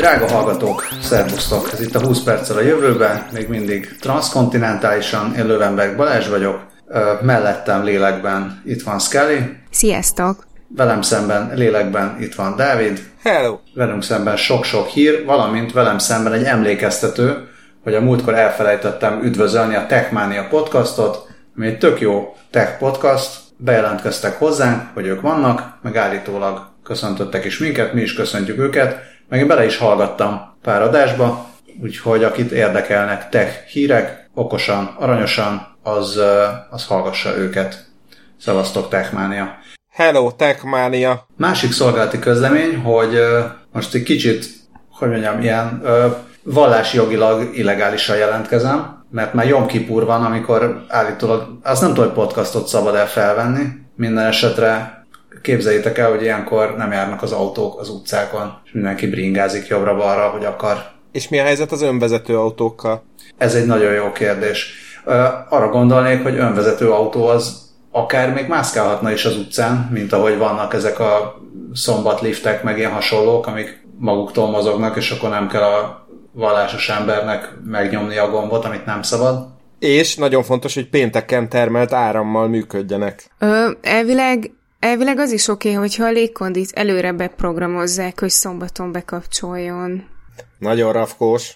Drága hallgatók, szervusztok! Ez itt a 20 perccel a jövőben, még mindig transzkontinentálisan, én Lövenberg Balázs vagyok, mellettem lélekben itt van Scully. Sziasztok! Velem szemben lélekben itt van Dávid. Hello! Velünk szemben sok-sok hír, valamint velem szemben egy emlékeztető, hogy a múltkor elfelejtettem üdvözölni a Techmania podcastot, ami egy tök jó tech podcast, bejelentkeztek hozzánk, hogy ők vannak, meg állítólag köszöntöttek is minket, mi is köszöntjük őket, meg én bele is hallgattam pár adásba, úgyhogy akit érdekelnek tech hírek, okosan, aranyosan, az, az hallgassa őket. Szevasztok, Techmania! Hello, Techmania! Másik szolgálati közlemény, hogy most egy kicsit, hogy mondjam, ilyen vallási jogilag illegálisan jelentkezem, mert már Jom Kipur van, amikor állítólag, azt nem tudom, hogy podcastot szabad el felvenni, minden esetre képzeljétek el, hogy ilyenkor nem járnak az autók az utcákon, és mindenki bringázik jobbra-balra, hogy akar. És mi a helyzet az önvezető autókkal? Ez egy nagyon jó kérdés. Arra gondolnék, hogy önvezető autó az akár még mászkálhatna is az utcán, mint ahogy vannak ezek a szombatliftek, meg ilyen hasonlók, amik maguktól mozognak, és akkor nem kell a vallásos embernek megnyomni a gombot, amit nem szabad. És nagyon fontos, hogy pénteken termelt árammal működjenek. Ö, elvileg Elvileg az is oké, okay, hogyha a légkondit előre beprogramozzák, hogy szombaton bekapcsoljon. Nagyon rafkós.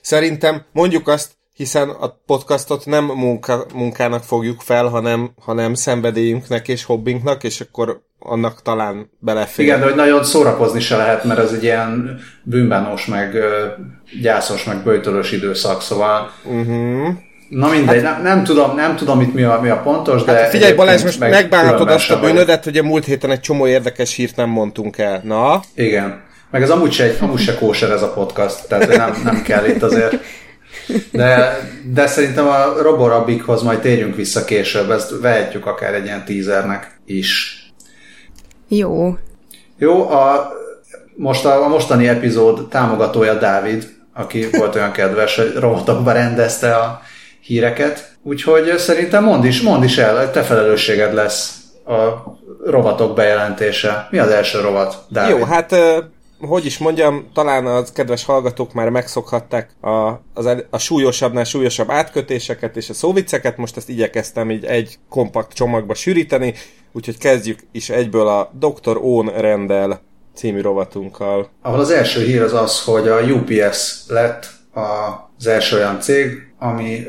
Szerintem mondjuk azt, hiszen a podcastot nem munka, munkának fogjuk fel, hanem, hanem szenvedélyünknek és hobbinknak, és akkor annak talán belefér. Igen, de hogy nagyon szórakozni se lehet, mert ez egy ilyen bűnbános, meg gyászos, meg böjtölös időszak, szóval uh-huh. Na mindegy, hát, nem, nem, tudom, nem tudom itt mi a, mi a pontos, de... Hát figyelj Balázs, most meg megbánhatod azt a bűnödet, hogy a múlt héten egy csomó érdekes hírt nem mondtunk el. Na? Igen. Meg az amúgy se, amúgy se kóser ez a podcast, tehát nem, nem kell itt azért. De, de szerintem a Roborabikhoz majd térjünk vissza később, ezt vehetjük akár egy ilyen teasernek is. Jó. Jó, a, most a, a mostani epizód támogatója Dávid, aki volt olyan kedves, hogy robotokba rendezte a híreket, úgyhogy szerintem mondd is, mondd is el, te felelősséged lesz a rovatok bejelentése. Mi az első rovat, Dávid? Jó, hát hogy is mondjam, talán az kedves hallgatók már megszokhatták a, az, a súlyosabbnál súlyosabb átkötéseket és a szóvicceket, most ezt igyekeztem így egy kompakt csomagba sűríteni, úgyhogy kezdjük is egyből a Dr. Own rendel című rovatunkkal. Ahol az első hír az az, hogy a UPS lett az első olyan cég, ami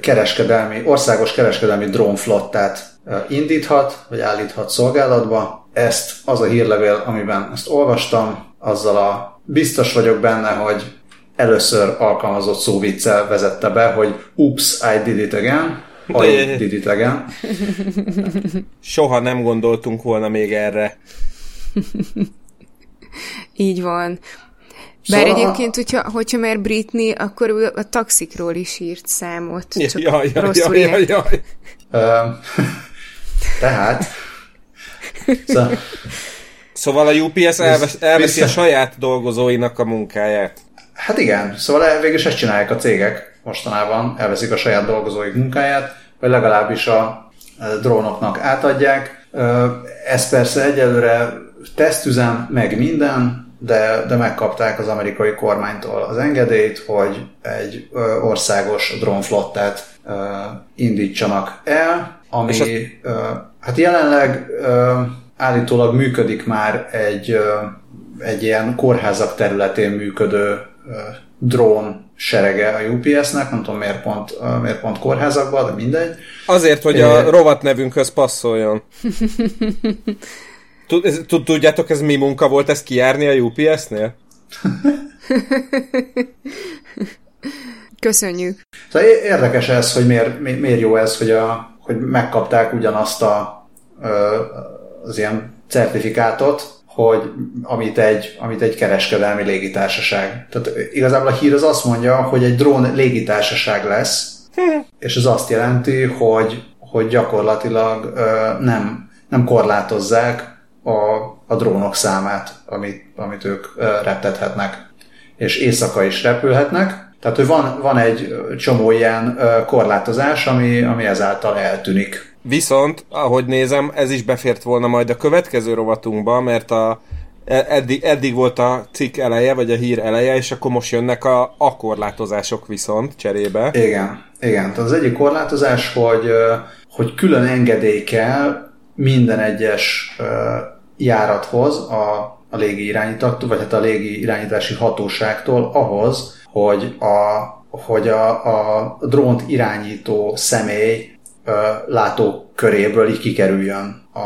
kereskedelmi, országos kereskedelmi drónflottát indíthat, vagy állíthat szolgálatba. Ezt az a hírlevél, amiben ezt olvastam, azzal a biztos vagyok benne, hogy először alkalmazott szóviccel vezette be, hogy oops, I did it again, I did it again. Soha nem gondoltunk volna még erre. Így van. Bár szóval... egyébként, hogyha, hogyha már Britney, akkor a taxikról is írt számot. Csak jaj, jaj, rosszul jaj, jaj, jaj. tehát... Szóval... szóval a UPS elvesz, elveszi a saját dolgozóinak a munkáját. Hát igen, szóval végül is ezt csinálják a cégek mostanában, elveszik a saját dolgozóik munkáját, vagy legalábbis a drónoknak átadják. Ez persze egyelőre tesztüzem, meg minden, de, de megkapták az amerikai kormánytól az engedélyt, hogy egy ö, országos drónflottát ö, indítsanak el, ami az... ö, hát jelenleg ö, állítólag működik már egy, ö, egy ilyen kórházak területén működő ö, drón serege a UPS-nek, nem tudom miért pont, miért pont kórházakban, de mindegy. Azért, hogy a rovat nevünkhöz passzoljon. Tudjátok, ez mi munka volt ezt kijárni a UPS-nél? Köszönjük. Szóval érdekes ez, hogy miért, miért jó ez, hogy, a, hogy megkapták ugyanazt a, az ilyen certifikátot, hogy amit egy, amit egy kereskedelmi légitársaság. Tehát igazából a hír az azt mondja, hogy egy drón légitársaság lesz, és ez azt jelenti, hogy, hogy gyakorlatilag nem, nem korlátozzák a, a drónok számát, amit, amit ők reptethetnek, és éjszaka is repülhetnek. Tehát, hogy van, van egy csomó ilyen korlátozás, ami, ami ezáltal eltűnik. Viszont, ahogy nézem, ez is befért volna majd a következő rovatunkba, mert a E, eddig, eddig volt a cikk eleje, vagy a hír eleje, és akkor most jönnek a, a korlátozások viszont cserébe. Igen, igen. Tehát az egyik korlátozás, hogy, hogy külön engedély kell minden egyes járathoz a, a légi irányítattól, vagy hát a légi irányítási hatóságtól ahhoz, hogy a, hogy a, a drónt irányító személy látóköréből így kikerüljön a,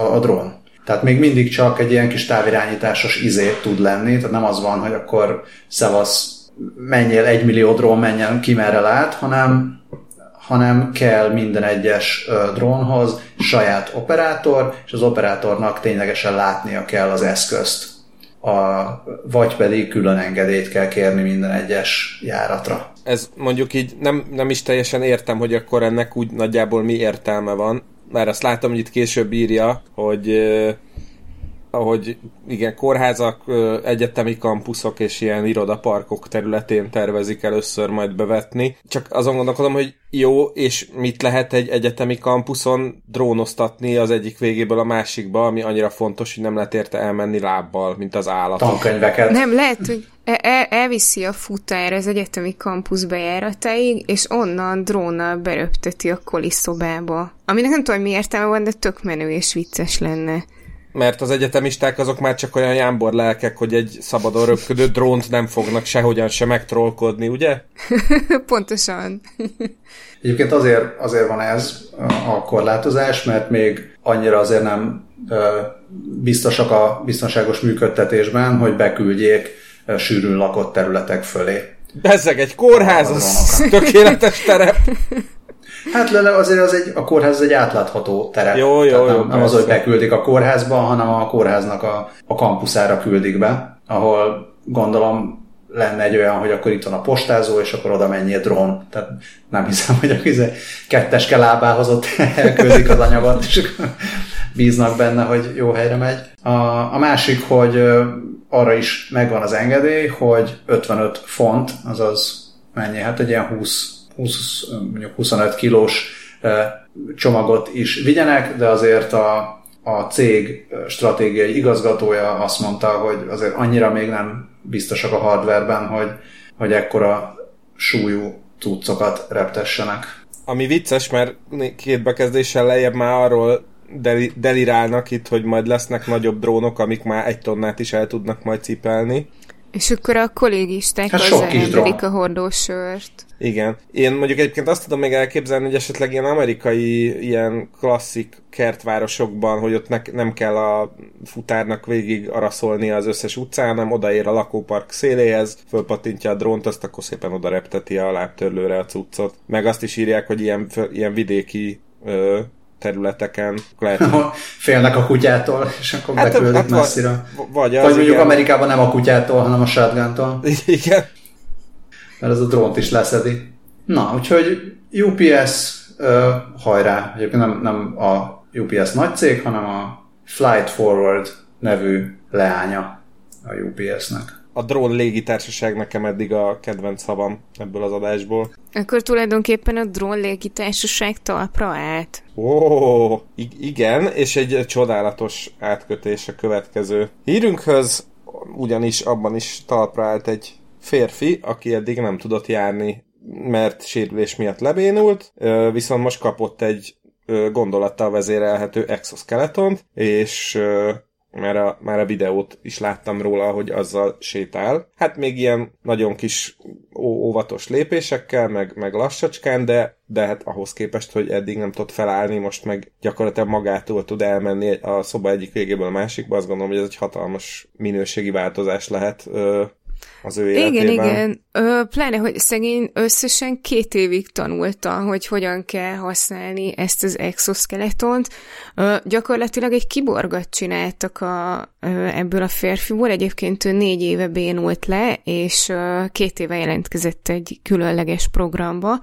a, a drón. Tehát még mindig csak egy ilyen kis távirányításos izét tud lenni, tehát nem az van, hogy akkor szevasz, menjél egy millió drón, menjen ki merre lát, hanem, hanem kell minden egyes drónhoz saját operátor, és az operátornak ténylegesen látnia kell az eszközt. A, vagy pedig külön engedélyt kell kérni minden egyes járatra. Ez mondjuk így nem, nem is teljesen értem, hogy akkor ennek úgy nagyjából mi értelme van mert azt látom, hogy itt később írja, hogy ahogy igen, kórházak, egyetemi kampuszok és ilyen irodaparkok területén tervezik először majd bevetni. Csak azon gondolkodom, hogy jó, és mit lehet egy egyetemi kampuszon drónoztatni az egyik végéből a másikba, ami annyira fontos, hogy nem lehet érte elmenni lábbal, mint az állat. Tankönyveket. Nem, lehet, hogy el, elviszi a futár az egyetemi kampusz bejáratáig, és onnan drónnal beröpteti a koliszobába. Aminek nem tudom, mi értelme van, de tök menő és vicces lenne mert az egyetemisták azok már csak olyan jámbor lelkek, hogy egy szabadon röpködő drónt nem fognak sehogyan se megtrollkodni, ugye? Pontosan. Egyébként azért, azért van ez a korlátozás, mert még annyira azért nem biztosak a biztonságos működtetésben, hogy beküldjék sűrűn lakott területek fölé. Bezzeg egy kórház, az tökéletes terep. Hát lele azért az egy, a kórház az egy átlátható terep. Jó, jó, Tehát jó. Nem, nem az, hogy beküldik a kórházba, hanem a kórháznak a, a kampuszára küldik be, ahol gondolom lenne egy olyan, hogy akkor itt van a postázó, és akkor oda mennyi a drón. Tehát nem hiszem, hogy a izé kettes lábához ott elküldik az anyagot, és bíznak benne, hogy jó helyre megy. A, a másik, hogy arra is megvan az engedély, hogy 55 font, azaz mennyi, hát egy ilyen 20 20, mondjuk 25 kilós csomagot is vigyenek, de azért a, a cég stratégiai igazgatója azt mondta, hogy azért annyira még nem biztosak a hardwareben, hogy, hogy ekkora súlyú cuccokat reptessenek. Ami vicces, mert két bekezdéssel lejjebb már arról delirálnak itt, hogy majd lesznek nagyobb drónok, amik már egy tonnát is el tudnak majd cipelni. És akkor a kollégisták hát hozzárendelik a hordósört. Igen. Én mondjuk egyébként azt tudom még elképzelni, hogy esetleg ilyen amerikai, ilyen klasszik kertvárosokban, hogy ott ne, nem kell a futárnak végig araszolni az összes utcán, hanem odaér a lakópark széléhez, fölpatintja a drónt, azt akkor szépen oda repteti a lábtörlőre a cuccot. Meg azt is írják, hogy ilyen, ilyen vidéki ö, területeken lehet... Félnek a kutyától, és akkor hát, beküldik hát, messzire. Vagy, az, vagy mondjuk igen. Amerikában nem a kutyától, hanem a shotguntól. Igen. Mert ez a drónt is leszedi. Na, úgyhogy UPS uh, hajrá. Egyébként nem, nem a UPS nagy cég, hanem a Flight Forward nevű leánya a UPS-nek a drón légitársaság nekem eddig a kedvenc szavam ebből az adásból. Akkor tulajdonképpen a drón légitársaság talpra állt. Ó, igen, és egy csodálatos átkötés a következő hírünkhöz, ugyanis abban is talpra állt egy férfi, aki eddig nem tudott járni, mert sérülés miatt lebénult, viszont most kapott egy gondolattal vezérelhető exoskeletont, és már a, már a videót is láttam róla, hogy azzal sétál. Hát még ilyen nagyon kis óvatos lépésekkel, meg, meg lassacskán, de, de hát ahhoz képest, hogy eddig nem tud felállni, most meg gyakorlatilag magától tud elmenni a szoba egyik végéből a másikba, azt gondolom, hogy ez egy hatalmas minőségi változás lehet az ő életében. Igen, igen. Ö, pláne, hogy szegény összesen két évig tanulta, hogy hogyan kell használni ezt az exoskeletont. Ö, gyakorlatilag egy kiborgat csináltak a, ö, ebből a férfiból. Egyébként ő négy éve bénult le, és ö, két éve jelentkezett egy különleges programba,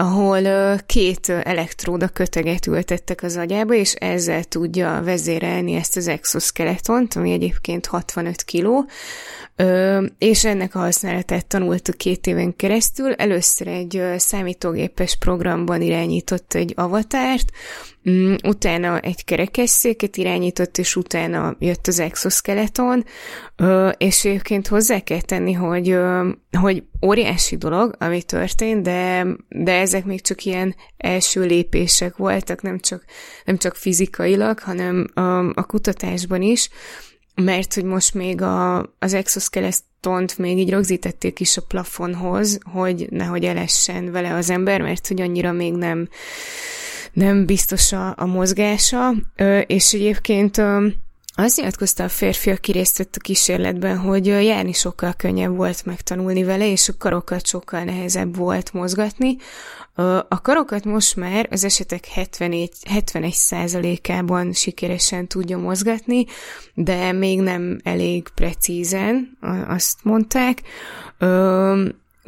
ahol két elektróda köteget ültettek az agyába, és ezzel tudja vezérelni ezt az exoskeletont, ami egyébként 65 kiló, és ennek a használatát tanultuk két éven keresztül. Először egy számítógépes programban irányított egy avatárt, Mm, utána egy kerekesszéket irányított, és utána jött az exoskeleton, és egyébként hozzá kell tenni, hogy, hogy óriási dolog, ami történt, de, de ezek még csak ilyen első lépések voltak, nem csak, nem csak fizikailag, hanem a, a kutatásban is, mert hogy most még a, az exoskelettont még így rögzítették is a plafonhoz, hogy nehogy elessen vele az ember, mert hogy annyira még nem nem biztos a, a mozgása, és egyébként az nyilatkozta a férfi, aki részt vett a kísérletben, hogy járni sokkal könnyebb volt megtanulni vele, és a karokat sokkal nehezebb volt mozgatni. A karokat most már az esetek 71, 71 ában sikeresen tudja mozgatni, de még nem elég precízen, azt mondták.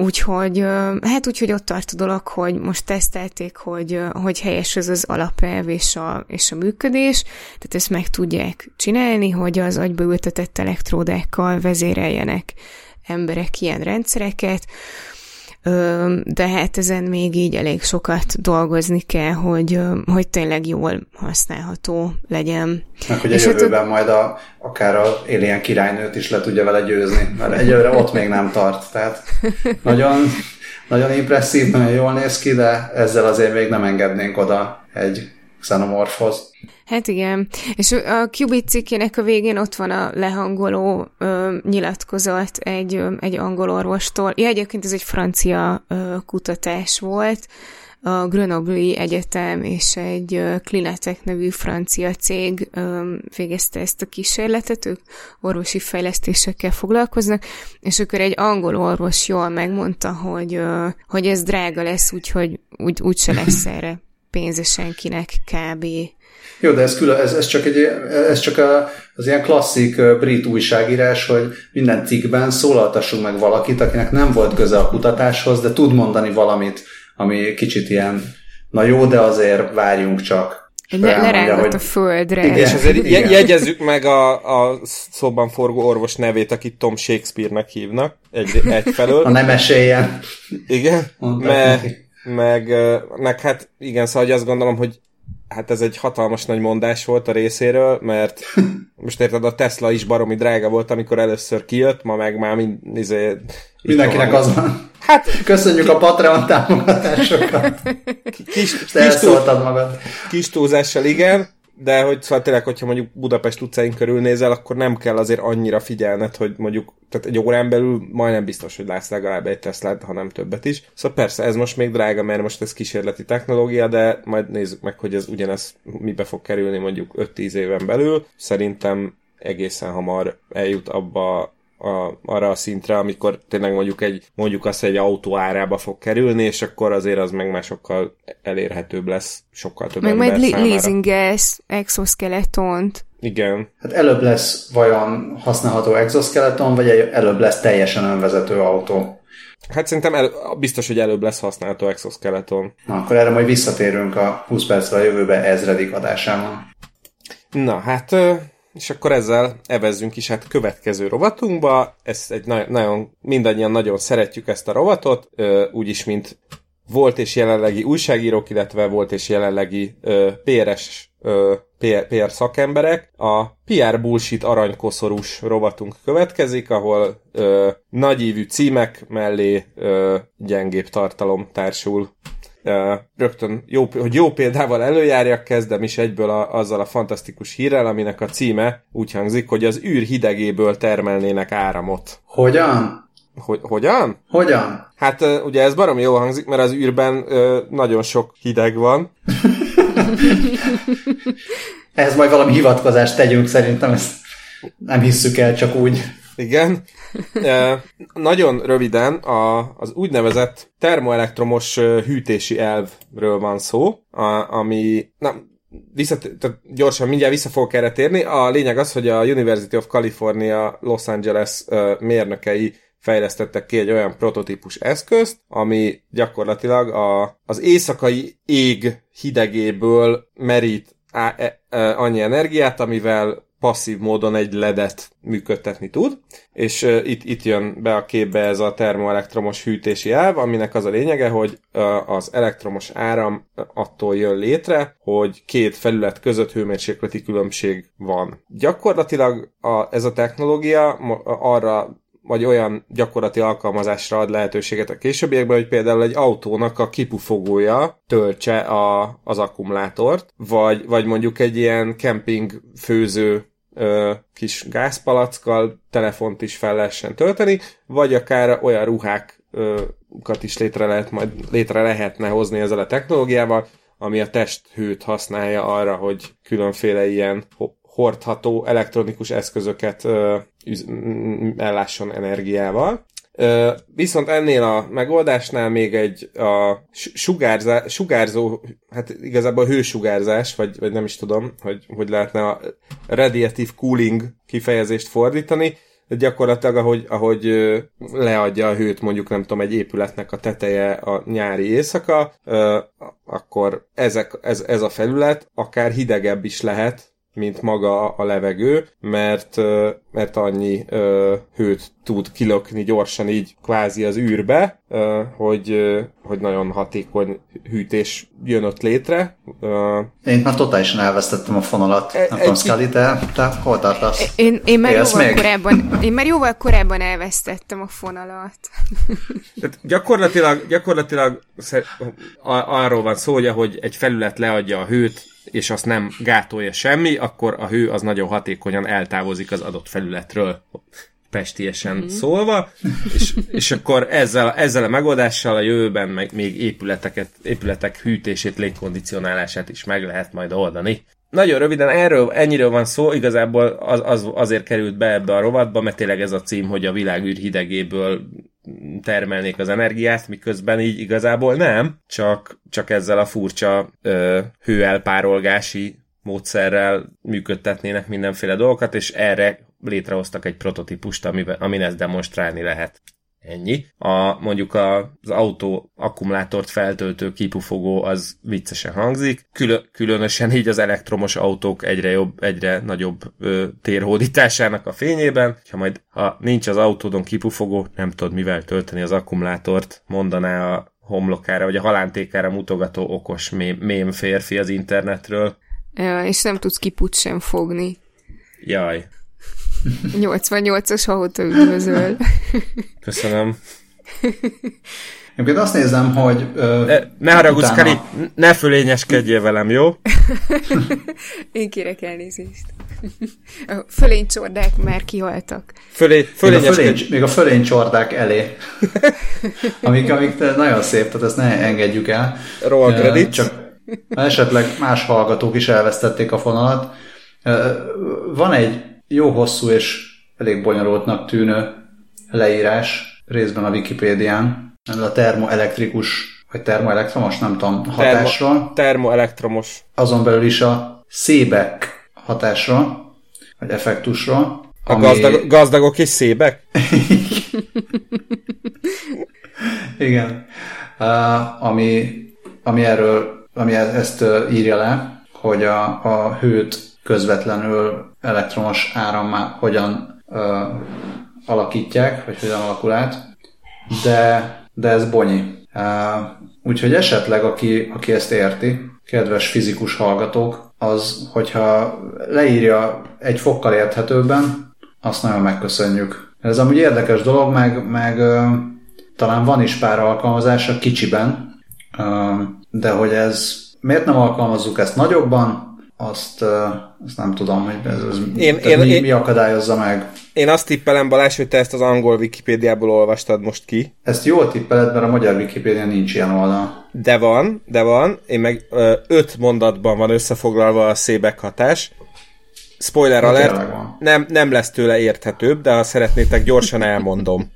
Úgyhogy, hát úgyhogy ott tart a dolog, hogy most tesztelték, hogy, hogy helyes ez az alapelv és a, és a működés, tehát ezt meg tudják csinálni, hogy az agyba ültetett elektródákkal vezéreljenek emberek ilyen rendszereket, de hát ezen még így elég sokat dolgozni kell, hogy, hogy tényleg jól használható legyen. Meg hogy a És hát jövőben hát, majd a, akár a Alien királynőt is le tudja vele győzni, mert egyelőre ott még nem tart, tehát nagyon, nagyon impresszív, nagyon jól néz ki, de ezzel azért még nem engednénk oda egy xenomorfhoz. Hát igen, és a Qubit cikkének a végén ott van a lehangoló ö, nyilatkozat egy, ö, egy angol orvostól. Ja, egyébként ez egy francia ö, kutatás volt, a Grenoble Egyetem és egy Clinatek nevű francia cég végezte ezt a kísérletet, ők orvosi fejlesztésekkel foglalkoznak, és akkor egy angol orvos jól megmondta, hogy, hogy ez drága lesz, úgyhogy úgy, úgy se lesz erre pénze senkinek kb. Jó, de ez, külön, ez, ez csak, egy, ez csak a, az ilyen klasszik brit újságírás, hogy minden cikkben szólaltassunk meg valakit, akinek nem volt köze a kutatáshoz, de tud mondani valamit, ami kicsit ilyen, na jó, de azért várjunk csak. Le, lerántott hogy... a földre. Igen, és azért igen. jegyezzük meg a, a szóban forgó orvos nevét, akit Tom Shakespeare-nek hívnak, egy, egyfelől. a nem esélyen. Igen, meg, meg, meg hát igen, szóval azt gondolom, hogy hát ez egy hatalmas nagy mondás volt a részéről, mert most érted, a Tesla is baromi drága volt, amikor először kijött, ma meg már mind, izé, Mindenkinek az van. Hát, Köszönjük a Patreon támogatásokat. Kis, kis, túl, magad. kis túlzással igen, de hogy szóval tényleg, hogyha mondjuk Budapest utcáin körül nézel, akkor nem kell azért annyira figyelned, hogy mondjuk tehát egy órán belül majdnem biztos, hogy látsz legalább egy Teslát, ha nem többet is. Szóval persze, ez most még drága, mert most ez kísérleti technológia, de majd nézzük meg, hogy ez ugyanez mibe fog kerülni mondjuk 5-10 éven belül. Szerintem egészen hamar eljut abba a, arra a szintre, amikor tényleg mondjuk egy, mondjuk azt egy autó árába fog kerülni, és akkor azért az meg már sokkal elérhetőbb lesz, sokkal több meg ember majd számára. leasinges exoskeletont. Igen. Hát előbb lesz vajon használható exoskeleton, vagy előbb lesz teljesen önvezető autó? Hát szerintem el, biztos, hogy előbb lesz használható exoskeleton. Na, akkor erre majd visszatérünk a 20 percre a jövőbe ezredik adásában. Na, hát és akkor ezzel evezzünk is hát következő rovatunkba. Ez egy na- nagyon, mindannyian nagyon szeretjük ezt a rovatot, úgyis, mint volt és jelenlegi újságírók, illetve volt és jelenlegi PRS PR, PR szakemberek. A PR bullshit aranykoszorús rovatunk következik, ahol ö, nagyívű címek mellé ö, gyengébb tartalom társul rögtön jó, hogy jó példával előjárjak, kezdem is egyből a, azzal a fantasztikus hírrel, aminek a címe úgy hangzik, hogy az űr hidegéből termelnének áramot. Hogyan? Hogy, hogyan? Hogyan? Hát ugye ez barom jó hangzik, mert az űrben nagyon sok hideg van. Ez majd valami hivatkozást tegyünk, szerintem ezt nem hisszük el csak úgy. Igen. E, nagyon röviden a, az úgynevezett termoelektromos hűtési elvről van szó, a, ami na, vissza, tehát gyorsan mindjárt vissza fogok erre térni. A lényeg az, hogy a University of California Los Angeles uh, mérnökei fejlesztettek ki egy olyan prototípus eszközt, ami gyakorlatilag a, az éjszakai ég hidegéből merít á, e, e, annyi energiát, amivel passzív módon egy ledet működtetni tud, és uh, itt, itt jön be a képbe ez a termoelektromos hűtési elv, aminek az a lényege, hogy uh, az elektromos áram attól jön létre, hogy két felület között hőmérsékleti különbség van. Gyakorlatilag a, ez a technológia arra vagy olyan gyakorlati alkalmazásra ad lehetőséget a későbbiekben, hogy például egy autónak a kipufogója töltse a, az akkumulátort, vagy, vagy mondjuk egy ilyen kemping főző kis gázpalackkal telefont is fel lehessen tölteni, vagy akár olyan ruhákat is létre, lehet, majd létre lehetne hozni ezzel a technológiával, ami a testhőt használja arra, hogy különféle ilyen hordható elektronikus eszközöket ö, üz, ellásson energiával. Viszont ennél a megoldásnál még egy a sugárzá, sugárzó, hát igazából hősugárzás, vagy, vagy nem is tudom, hogy, hogy lehetne a radiative cooling kifejezést fordítani, gyakorlatilag ahogy, ahogy leadja a hőt mondjuk nem tudom egy épületnek a teteje a nyári éjszaka, akkor ezek, ez, ez a felület akár hidegebb is lehet, mint maga a levegő, mert, mert annyi hőt tud kilökni gyorsan így kvázi az űrbe, hogy, hogy nagyon hatékony hűtés jön ott létre. Én már totálisan elvesztettem a fonalat. E, nem tudom, Scully, te, te hol tartasz? Én, én, már jóval még? korábban, én már jóval korábban elvesztettem a fonalat. Tehát gyakorlatilag, gyakorlatilag arról van szó, hogy ahogy egy felület leadja a hőt, és azt nem gátolja semmi, akkor a hő az nagyon hatékonyan eltávozik az adott felületről pestiesen mm-hmm. szólva, és, és akkor ezzel, ezzel a megoldással a jövőben meg még épületeket, épületek hűtését, légkondicionálását is meg lehet majd oldani. Nagyon röviden erről, ennyiről van szó, igazából az, az azért került be ebbe a rovatba, mert tényleg ez a cím, hogy a világűr hidegéből termelnék az energiát, miközben így igazából nem, csak, csak ezzel a furcsa ö, hőelpárolgási módszerrel működtetnének mindenféle dolgokat, és erre létrehoztak egy prototípust, amiben, amin ezt demonstrálni lehet. Ennyi. A, mondjuk a, az autó akkumulátort feltöltő kipufogó az viccesen hangzik, Külön, különösen így az elektromos autók egyre jobb, egyre nagyobb ö, térhódításának a fényében. Ha majd ha nincs az autódon kipufogó, nem tudod mivel tölteni az akkumulátort, mondaná a homlokára, vagy a halántékára mutogató okos mém, mém férfi az internetről. Ja, és nem tudsz kiput sem fogni. Jaj. 88-as hahota üdvözöl. Köszönöm. Én azt nézem, hogy... Ö, ne, ne haragudsz, utána... Kari, ne fölényeskedjél velem, jó? Én kérek elnézést. A fölénycsordák már kihaltak. Fölé, még, a fölény, még a fölénycsordák elé. amik, amik nagyon szép, tehát ezt ne engedjük el. Roll credit. Csak esetleg más hallgatók is elvesztették a fonalat. Van egy jó hosszú és elég bonyolultnak tűnő leírás részben a Wikipédián, a termoelektrikus, vagy termoelektromos, nem tudom, hatásról. Termo, termoelektromos. Azon belül is a szébek hatásról, vagy effektusról. A ami... gazdag, gazdagok és szébek? Igen. Uh, ami, ami erről, ami e- ezt írja le, hogy a, a hőt közvetlenül elektromos árammá hogyan ö, alakítják, vagy hogyan alakul át, de, de ez bonyi. Uh, úgyhogy esetleg, aki, aki ezt érti, kedves fizikus hallgatók, az, hogyha leírja egy fokkal érthetőbben, azt nagyon megköszönjük. Ez amúgy érdekes dolog, meg, meg uh, talán van is pár alkalmazása kicsiben, uh, de hogy ez miért nem alkalmazzuk ezt nagyobban, azt, azt nem tudom, hogy ez, ez én, én, mi, én, mi akadályozza meg. Én azt tippelem, Balázs, hogy te ezt az angol Wikipédiából olvastad most ki. Ezt jól tippeled, mert a magyar Wikipédia nincs ilyen oldal. De van, de van. Én meg ö, öt mondatban van összefoglalva a szébek hatás. Spoiler alert, nem, nem lesz tőle érthetőbb, de ha szeretnétek, gyorsan elmondom.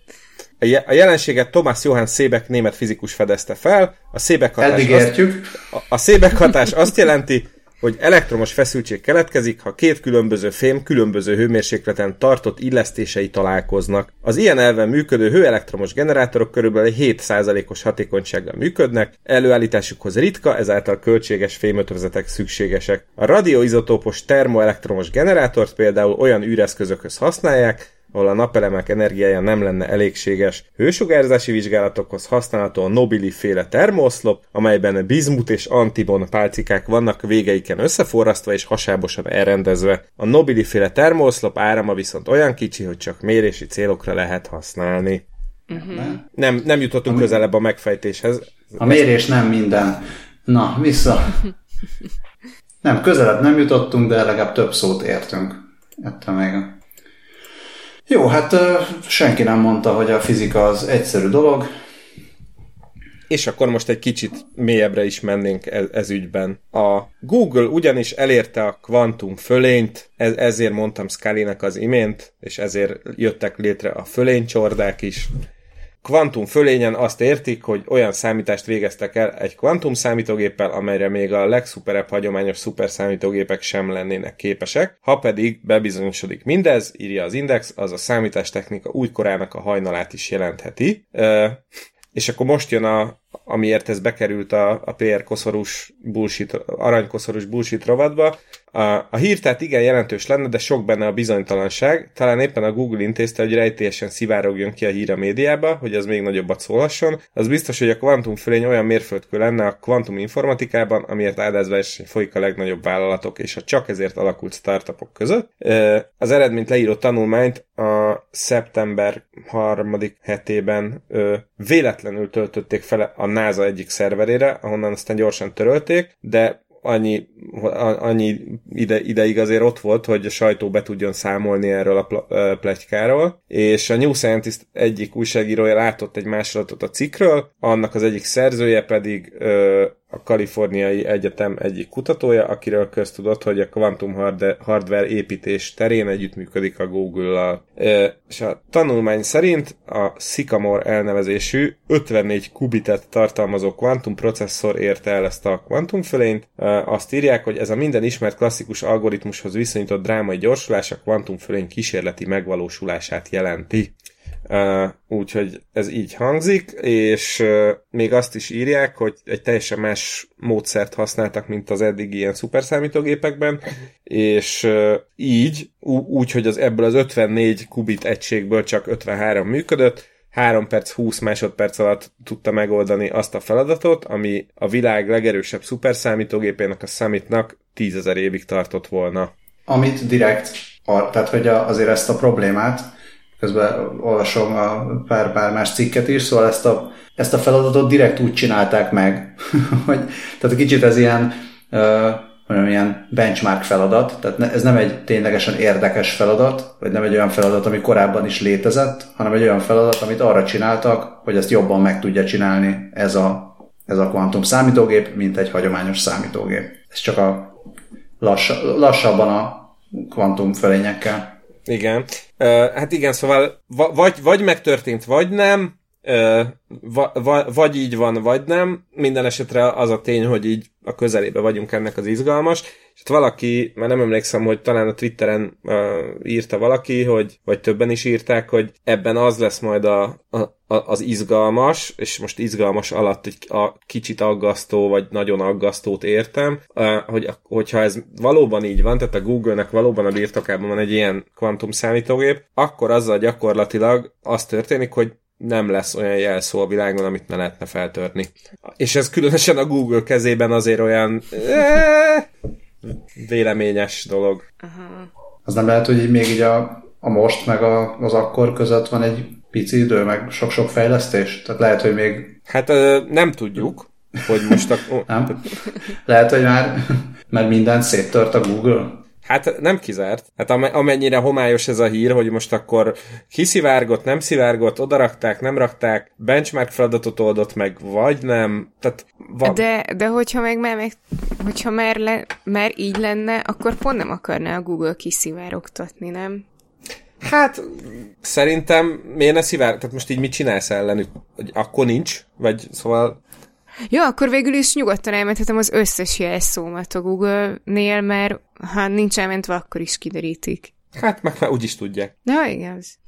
A jelenséget Thomas Johann Szébek német fizikus fedezte fel. A szébek hatás Eddig értjük. Azt, a, a szébek hatás azt jelenti, hogy elektromos feszültség keletkezik, ha két különböző fém különböző hőmérsékleten tartott illesztései találkoznak. Az ilyen elven működő hőelektromos generátorok körülbelül 7%-os hatékonysággal működnek, előállításukhoz ritka, ezáltal költséges fémötvözetek szükségesek. A radioizotópos termoelektromos generátort például olyan űreszközökhöz használják, ahol a napelemek energiája nem lenne elégséges. Hősugárzási vizsgálatokhoz használható a Nobili féle termoszlop, amelyben bizmut és antibon pálcikák vannak végeiken összeforrasztva és hasábosan elrendezve. A Nobili féle termoszlop árama viszont olyan kicsi, hogy csak mérési célokra lehet használni. Uh-huh. Nem, nem jutottunk a közelebb a megfejtéshez. A mérés nem minden. Na, vissza. Nem, közelebb nem jutottunk, de legalább több szót értünk. Ettől még jó, hát senki nem mondta, hogy a fizika az egyszerű dolog. És akkor most egy kicsit mélyebbre is mennénk ez, ez ügyben. A Google ugyanis elérte a kvantum fölényt, ez, ezért mondtam scully az imént, és ezért jöttek létre a fölénycsordák is kvantum fölényen azt értik, hogy olyan számítást végeztek el egy kvantum számítógéppel, amelyre még a legszuperebb hagyományos szuperszámítógépek sem lennének képesek. Ha pedig bebizonyosodik mindez, írja az Index, az a számítástechnika újkorának a hajnalát is jelentheti. És akkor most jön a, amiért ez bekerült a, a PR koszorús bullshit, aranykoszorús bullshit rovatba. A, a hír tehát igen jelentős lenne, de sok benne a bizonytalanság. Talán éppen a Google intézte, hogy rejtélyesen szivárogjon ki a hír a médiába, hogy az még nagyobbat szólhasson. Az biztos, hogy a kvantum fölény olyan mérföldkő lenne a kvantum informatikában, amiért áldázverseny folyik a legnagyobb vállalatok és a csak ezért alakult startupok között. Az eredményt leíró tanulmányt a szeptember harmadik hetében véletlenül töltötték fel a NASA egyik szerverére, ahonnan aztán gyorsan törölték, de annyi, annyi ide, ideig azért ott volt, hogy a sajtó be tudjon számolni erről a pletykáról, és a New Scientist egyik újságírója látott egy másolatot a cikkről, annak az egyik szerzője pedig ö, a kaliforniai egyetem egyik kutatója, akiről köztudott, hogy a kvantum hardware építés terén együttműködik a Google-al. És a tanulmány szerint a Sycamore elnevezésű 54 kubitet tartalmazó kvantum processzor érte el ezt a kvantumfölényt. Azt írják, hogy ez a minden ismert klasszikus algoritmushoz viszonyított drámai gyorsulás a kvantumfölény kísérleti megvalósulását jelenti. Uh, úgyhogy ez így hangzik, és még azt is írják, hogy egy teljesen más módszert használtak, mint az eddig ilyen szuperszámítógépekben, és így, úgy, hogy az ebből az 54 kubit egységből csak 53 működött, 3 perc 20 másodperc alatt tudta megoldani azt a feladatot, ami a világ legerősebb szuperszámítógépének, a Summitnak 10.000 évig tartott volna. Amit direkt, tehát hogy azért ezt a problémát közben olvasom a pár, pár más cikket is, szóval ezt a, ezt a feladatot direkt úgy csinálták meg, hogy tehát kicsit ez ilyen, uh, mondjam, ilyen benchmark feladat, tehát ne, ez nem egy ténylegesen érdekes feladat, vagy nem egy olyan feladat, ami korábban is létezett, hanem egy olyan feladat, amit arra csináltak, hogy ezt jobban meg tudja csinálni ez a, ez a kvantum számítógép, mint egy hagyományos számítógép. Ez csak a lass, lassabban a kvantum fölényekkel. Igen. Uh, hát igen, szóval vagy, vagy megtörtént, vagy nem, va, va, vagy így van, vagy nem. Minden esetre az a tény, hogy így a közelébe vagyunk ennek az izgalmas. És hát valaki, már nem emlékszem, hogy talán a Twitteren írta valaki, hogy, vagy többen is írták, hogy ebben az lesz majd a, a, a, az izgalmas, és most izgalmas alatt egy a kicsit aggasztó, vagy nagyon aggasztót értem, hogy, hogyha ez valóban így van, tehát a Google-nek valóban a birtokában van egy ilyen kvantum számítógép, akkor azzal gyakorlatilag az történik, hogy nem lesz olyan jelszó a világon, amit ne lehetne feltörni. És ez különösen a Google kezében azért olyan eh, véleményes dolog. Aha. Az nem lehet, hogy még így a, a most meg a, az akkor között van egy pici idő, meg sok-sok fejlesztés? Tehát lehet, hogy még... Hát nem tudjuk, hogy most a... nem? Lehet, hogy már, mert mindent széttört a Google? Hát nem kizárt. Hát amennyire homályos ez a hír, hogy most akkor kiszivárgott, nem szivárgott, odarakták, nem rakták, benchmark feladatot oldott meg, vagy nem. Tehát van. De, de hogyha meg, meg, meg hogyha már, le, már így lenne, akkor pont nem akarná a Google kiszivárogtatni, nem? Hát, szerintem miért ne szivár... Tehát most így mit csinálsz ellenük? Hogy akkor nincs? Vagy szóval... Ja, akkor végül is nyugodtan elmenthetem az összes jelszómat a Google-nél, mert ha nincs elmentve, akkor is kiderítik. Hát meg már úgyis tudják. Ja, igaz.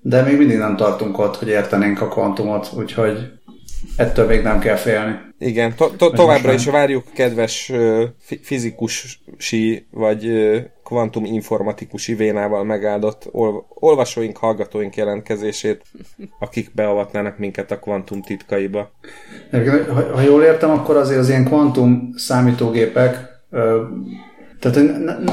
De még mindig nem tartunk ott, hogy értenénk a kvantumot, úgyhogy ettől még nem kell félni. Igen, to- to- továbbra is várjuk kedves fizikusi vagy uh, kvantum informatikusi vénával megáldott ol- olvasóink, hallgatóink jelentkezését, akik beavatnának minket a kvantum titkaiba. Ha, ha jól értem, akkor azért az ilyen kvantum számítógépek, ö, tehát ne, ne,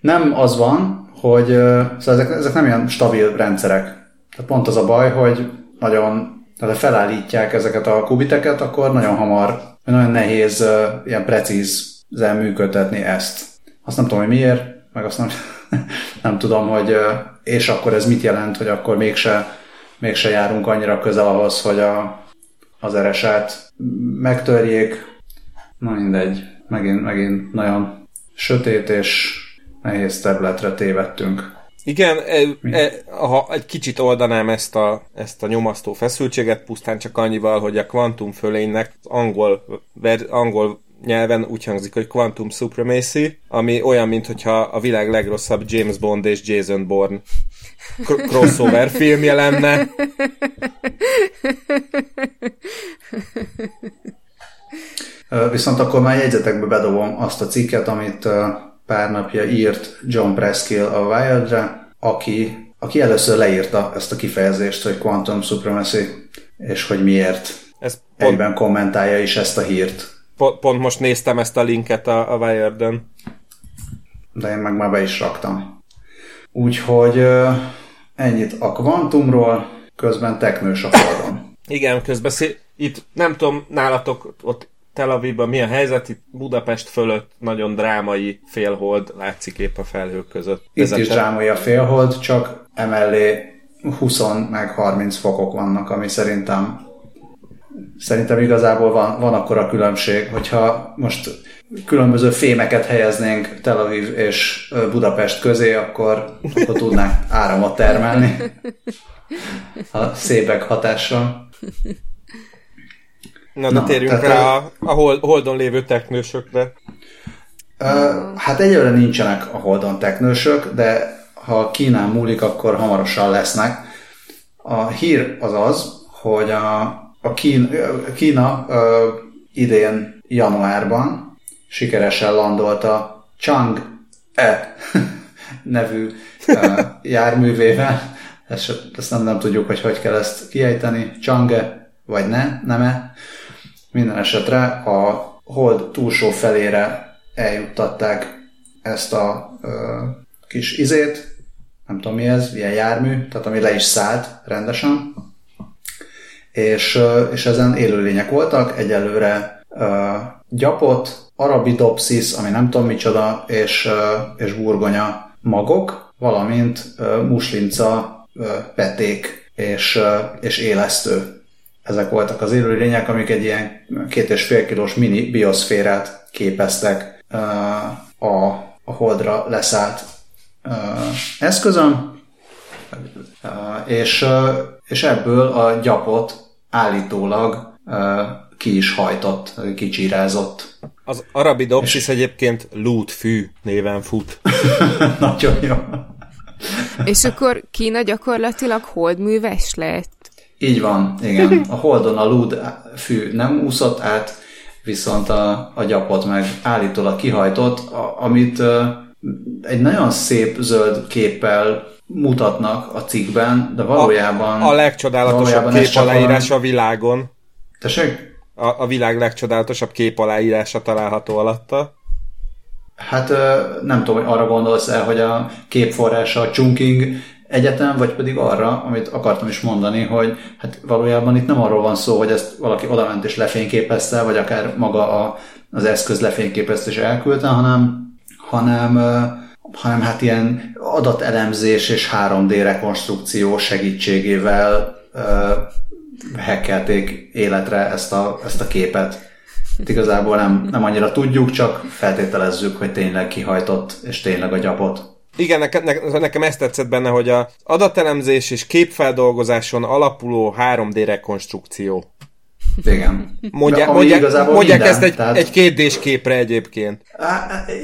nem az van, hogy szóval ezek, ezek nem ilyen stabil rendszerek. Tehát pont az a baj, hogy nagyon, tehát ha felállítják ezeket a kubiteket, akkor nagyon hamar, nagyon nehéz ilyen precízen működtetni ezt. Azt nem tudom, hogy miért, meg azt nem, nem tudom, hogy és akkor ez mit jelent, hogy akkor mégse, mégse járunk annyira közel ahhoz, hogy a, az eresát megtörjék. Na mindegy, megint, megint nagyon sötét és nehéz területre tévedtünk. Igen, e, e, ha egy kicsit oldanám ezt a, ezt a nyomasztó feszültséget, pusztán csak annyival, hogy a kvantum fölénynek angol, ver, angol nyelven úgy hangzik, hogy Quantum Supremacy, ami olyan, mintha a világ legrosszabb James Bond és Jason Bourne crossover filmje lenne. Viszont akkor már jegyzetekbe bedobom azt a cikket, amit pár napja írt John Preskill a Wired-re, aki, aki először leírta ezt a kifejezést, hogy Quantum Supremacy, és hogy miért. Ez pont, Egyben kommentálja is ezt a hírt. Pont, pont most néztem ezt a linket a, a Wired-en. De én meg már be is raktam. Úgyhogy ennyit a kvantumról, közben teknős a falon. Igen, közben szé- itt nem tudom, nálatok ott Tel Avivban mi a helyzet, itt Budapest fölött nagyon drámai félhold látszik épp a felhők között. Itt Ezek is drámai a félhold, csak emellé 20 meg 30 fokok vannak, ami szerintem szerintem igazából van, van akkor a különbség, hogyha most különböző fémeket helyeznénk Tel Aviv és Budapest közé, akkor, akkor tudnánk áramot termelni a szépek hatással. Na, de Na, térjünk rá a, a Holdon lévő teknősökre. Uh, hát egyelőre nincsenek a Holdon teknősök, de ha Kínán múlik, akkor hamarosan lesznek. A hír az az, hogy a, a Kín, Kína uh, idén januárban sikeresen landolt a Chang-e nevű uh, járművével. Ezt, ezt nem, nem tudjuk, hogy hogy kell ezt kiejteni. Chang-e, vagy ne, nem-e. Minden esetre a hold túlsó felére eljuttatták ezt a ö, kis izét, nem tudom mi ez, ilyen jármű, tehát ami le is szállt rendesen, és, és ezen élőlények voltak, egyelőre ö, gyapot, arabidopsis, ami nem tudom micsoda, és, ö, és burgonya magok, valamint ö, muslinca, ö, peték és, ö, és élesztő ezek voltak az élőlények, amik egy ilyen két és fél kilós mini bioszférát képeztek a, a holdra leszállt eszközön, és, és ebből a gyapot állítólag ki is hajtott, kicsírázott. Az Arabidopsis és... egyébként lútfű néven fut. Nagyon jó. És akkor Kína gyakorlatilag holdműves lett? Így van, igen. A holdon a lúd fű nem úszott át, viszont a, a gyapot meg állítólag kihajtott, a, amit uh, egy nagyon szép zöld képpel mutatnak a cikkben, de valójában... A, a legcsodálatosabb kép aláírása a világon. Tessék? A, a világ legcsodálatosabb kép aláírása található alatta. Hát nem tudom, hogy arra gondolsz el, hogy a képforrása a Chungking egyetem, vagy pedig arra, amit akartam is mondani, hogy hát valójában itt nem arról van szó, hogy ezt valaki odament és lefényképezte, vagy akár maga a, az eszköz lefényképezte és elküldte, hanem, hanem, hanem hát ilyen adatelemzés és 3D rekonstrukció segítségével hackelték életre ezt a, ezt a képet. Itt igazából nem, nem annyira tudjuk, csak feltételezzük, hogy tényleg kihajtott, és tényleg a gyapot. Igen, nekem, nekem ezt tetszett benne, hogy a adatelemzés és képfeldolgozáson alapuló 3D rekonstrukció. Igen. Mondja, mondják, mondják ezt egy, tehát... egy kérdésképre egyébként.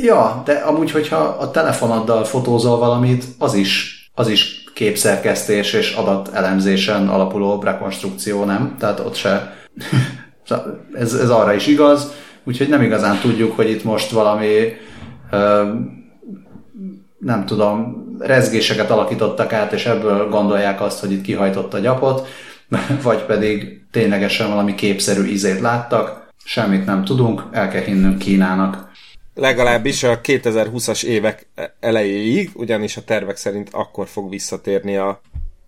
Ja, de amúgy, hogyha a telefonaddal fotózol valamit, az is, az is képszerkesztés és adatelemzésen alapuló rekonstrukció, nem? Tehát ott se... ez, ez arra is igaz, úgyhogy nem igazán tudjuk, hogy itt most valami nem tudom, rezgéseket alakítottak át, és ebből gondolják azt, hogy itt kihajtott a gyapot, vagy pedig ténylegesen valami képszerű ízét láttak, semmit nem tudunk, el kell hinnünk Kínának. Legalábbis a 2020-as évek elejéig, ugyanis a tervek szerint akkor fog visszatérni a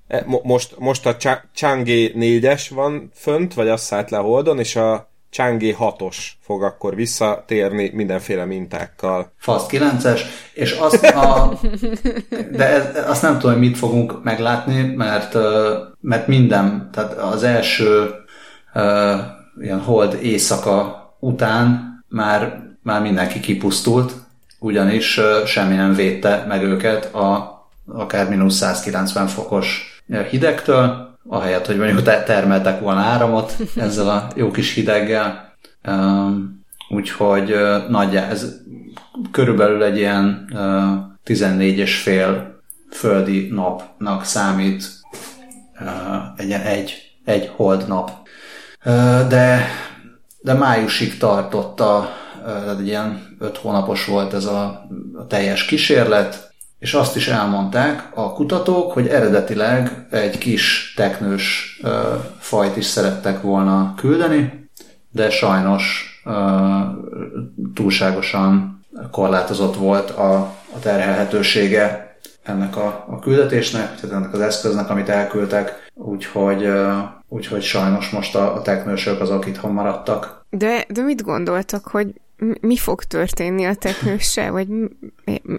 e, most, most a Chang'e 4-es van fönt, vagy azt szállt le a Holdon, és a Chang'e 6-os fog akkor visszatérni mindenféle mintákkal. Fast 9-es, és azt a, de ez, azt nem tudom, hogy mit fogunk meglátni, mert, mert minden, tehát az első uh, ilyen hold éjszaka után már, már mindenki kipusztult, ugyanis uh, semmi nem védte meg őket a akár mínusz 190 fokos hidegtől, ahelyett, hogy mondjuk termeltek volna áramot ezzel a jó kis hideggel. Úgyhogy nagyjá, ez körülbelül egy ilyen 14 és fél földi napnak számít egy, egy, egy hold nap. De, de májusig tartott a, egy ilyen öt hónapos volt ez a, a teljes kísérlet, és azt is elmondták a kutatók, hogy eredetileg egy kis teknős fajt is szerettek volna küldeni, de sajnos túlságosan korlátozott volt a, a terhelhetősége ennek a, a küldetésnek, tehát ennek az eszköznek, amit elküldtek, úgyhogy, úgyhogy sajnos most a, a teknősök azok itthon maradtak. De, de mit gondoltak, hogy mi fog történni a teknőssel, vagy mi,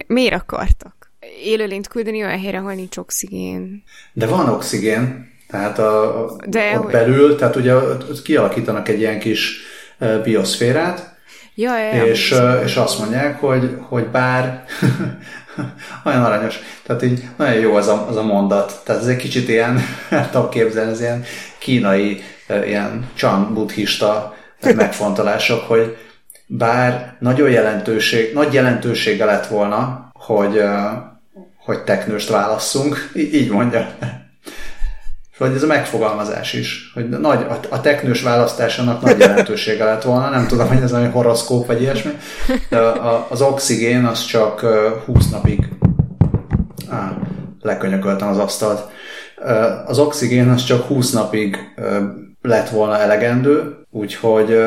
miért akartak? Élőlényt küldeni olyan helyre, ahol nincs oxigén. De van oxigén, tehát a, a, De, ott hogy... belül, tehát ugye ott kialakítanak egy ilyen kis bioszférát, ja, ja, és, ja. és azt mondják, hogy, hogy bár olyan aranyos, tehát így nagyon jó az a, az a mondat, tehát ez egy kicsit ilyen, nem tudom képzelni, ez ilyen kínai, ilyen chan buddhista megfontolások, hogy bár nagyon jelentőség, nagy jelentősége lett volna, hogy, hogy teknőst válasszunk, így mondja. Vagy ez a megfogalmazás is, hogy nagy, a, teknős választásának nagy jelentősége lett volna, nem tudom, hogy ez egy horoszkóp vagy ilyesmi, de az oxigén az csak 20 napig á, lekönyököltem az asztalt. Az oxigén az csak 20 napig lett volna elegendő, úgyhogy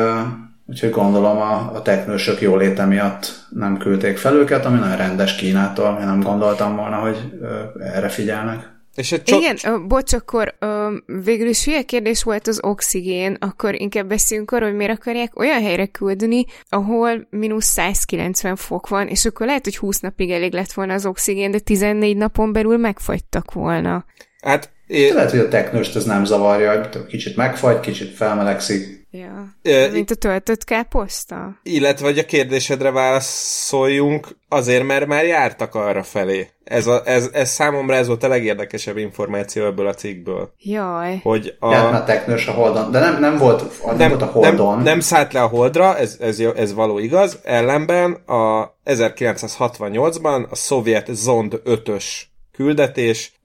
Úgyhogy gondolom a, a teknősök jóléte miatt nem küldték fel őket, ami nagyon rendes Kínától, én nem gondoltam volna, hogy ö, erre figyelnek. És egy Igen, bocs, akkor ö, végül is hülye kérdés volt az oxigén, akkor inkább beszéljünk arról, hogy miért akarják olyan helyre küldeni, ahol mínusz 190 fok van, és akkor lehet, hogy 20 napig elég lett volna az oxigén, de 14 napon belül megfagytak volna. Hát É... Lehet, hogy a teknőst ez nem zavarja, kicsit megfagy, kicsit felmelegszik. Ja. E, Mint a töltött káposzta? Illetve, hogy a kérdésedre válaszoljunk, azért, mert már jártak arra felé. Ez, a, ez, ez számomra ez volt a legérdekesebb információ ebből a cikkből. Jaj. Hogy a... Járt már teknős a Holdon, de nem, nem, volt, nem, nem volt a Holdon. Nem, nem szállt le a Holdra, ez, ez, ez való igaz, ellenben a 1968-ban a szovjet Zond 5-ös küldetés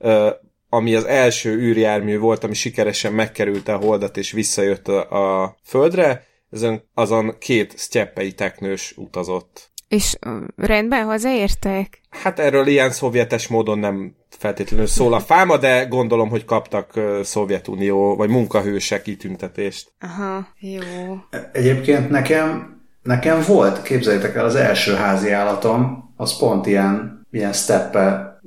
ami az első űrjármű volt, ami sikeresen megkerülte a holdat és visszajött a, a földre, ezen, azon két sztyeppei teknős utazott. És rendben hazaértek? Hát erről ilyen szovjetes módon nem feltétlenül szól a fáma, de gondolom, hogy kaptak Szovjetunió vagy munkahősek kitüntetést. Aha, jó. Egyébként nekem, nekem volt, képzeljétek el, az első házi állatom, az pont ilyen, ilyen steppe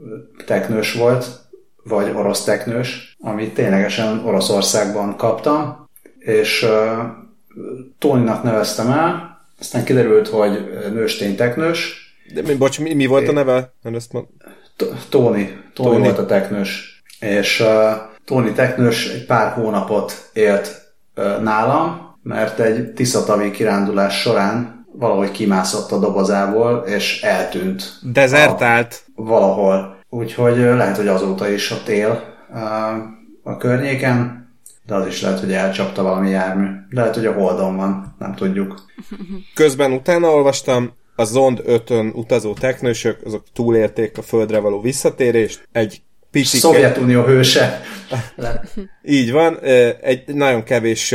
teknős volt, vagy orosz teknős, amit ténylegesen Oroszországban kaptam, és uh, Tóninak neveztem el, aztán kiderült, hogy nőstény teknős. De mi, bocs, mi, mi volt a neve? Tóni. Tóni volt a teknős. És uh, Tóni teknős egy pár hónapot élt uh, nálam, mert egy tiszatavi kirándulás során valahogy kimászott a dobozából, és eltűnt. Dezertált. A, valahol. Úgyhogy lehet, hogy azóta is ott él a környéken. de az is lehet, hogy elcsapta valami jármű. Lehet, hogy a Holdon van, nem tudjuk. Közben utána olvastam, a Zond 5-ön utazó teknősök, azok túlérték a Földre való visszatérést, egy picike... Szovjetunió hőse. Így van, egy nagyon kevés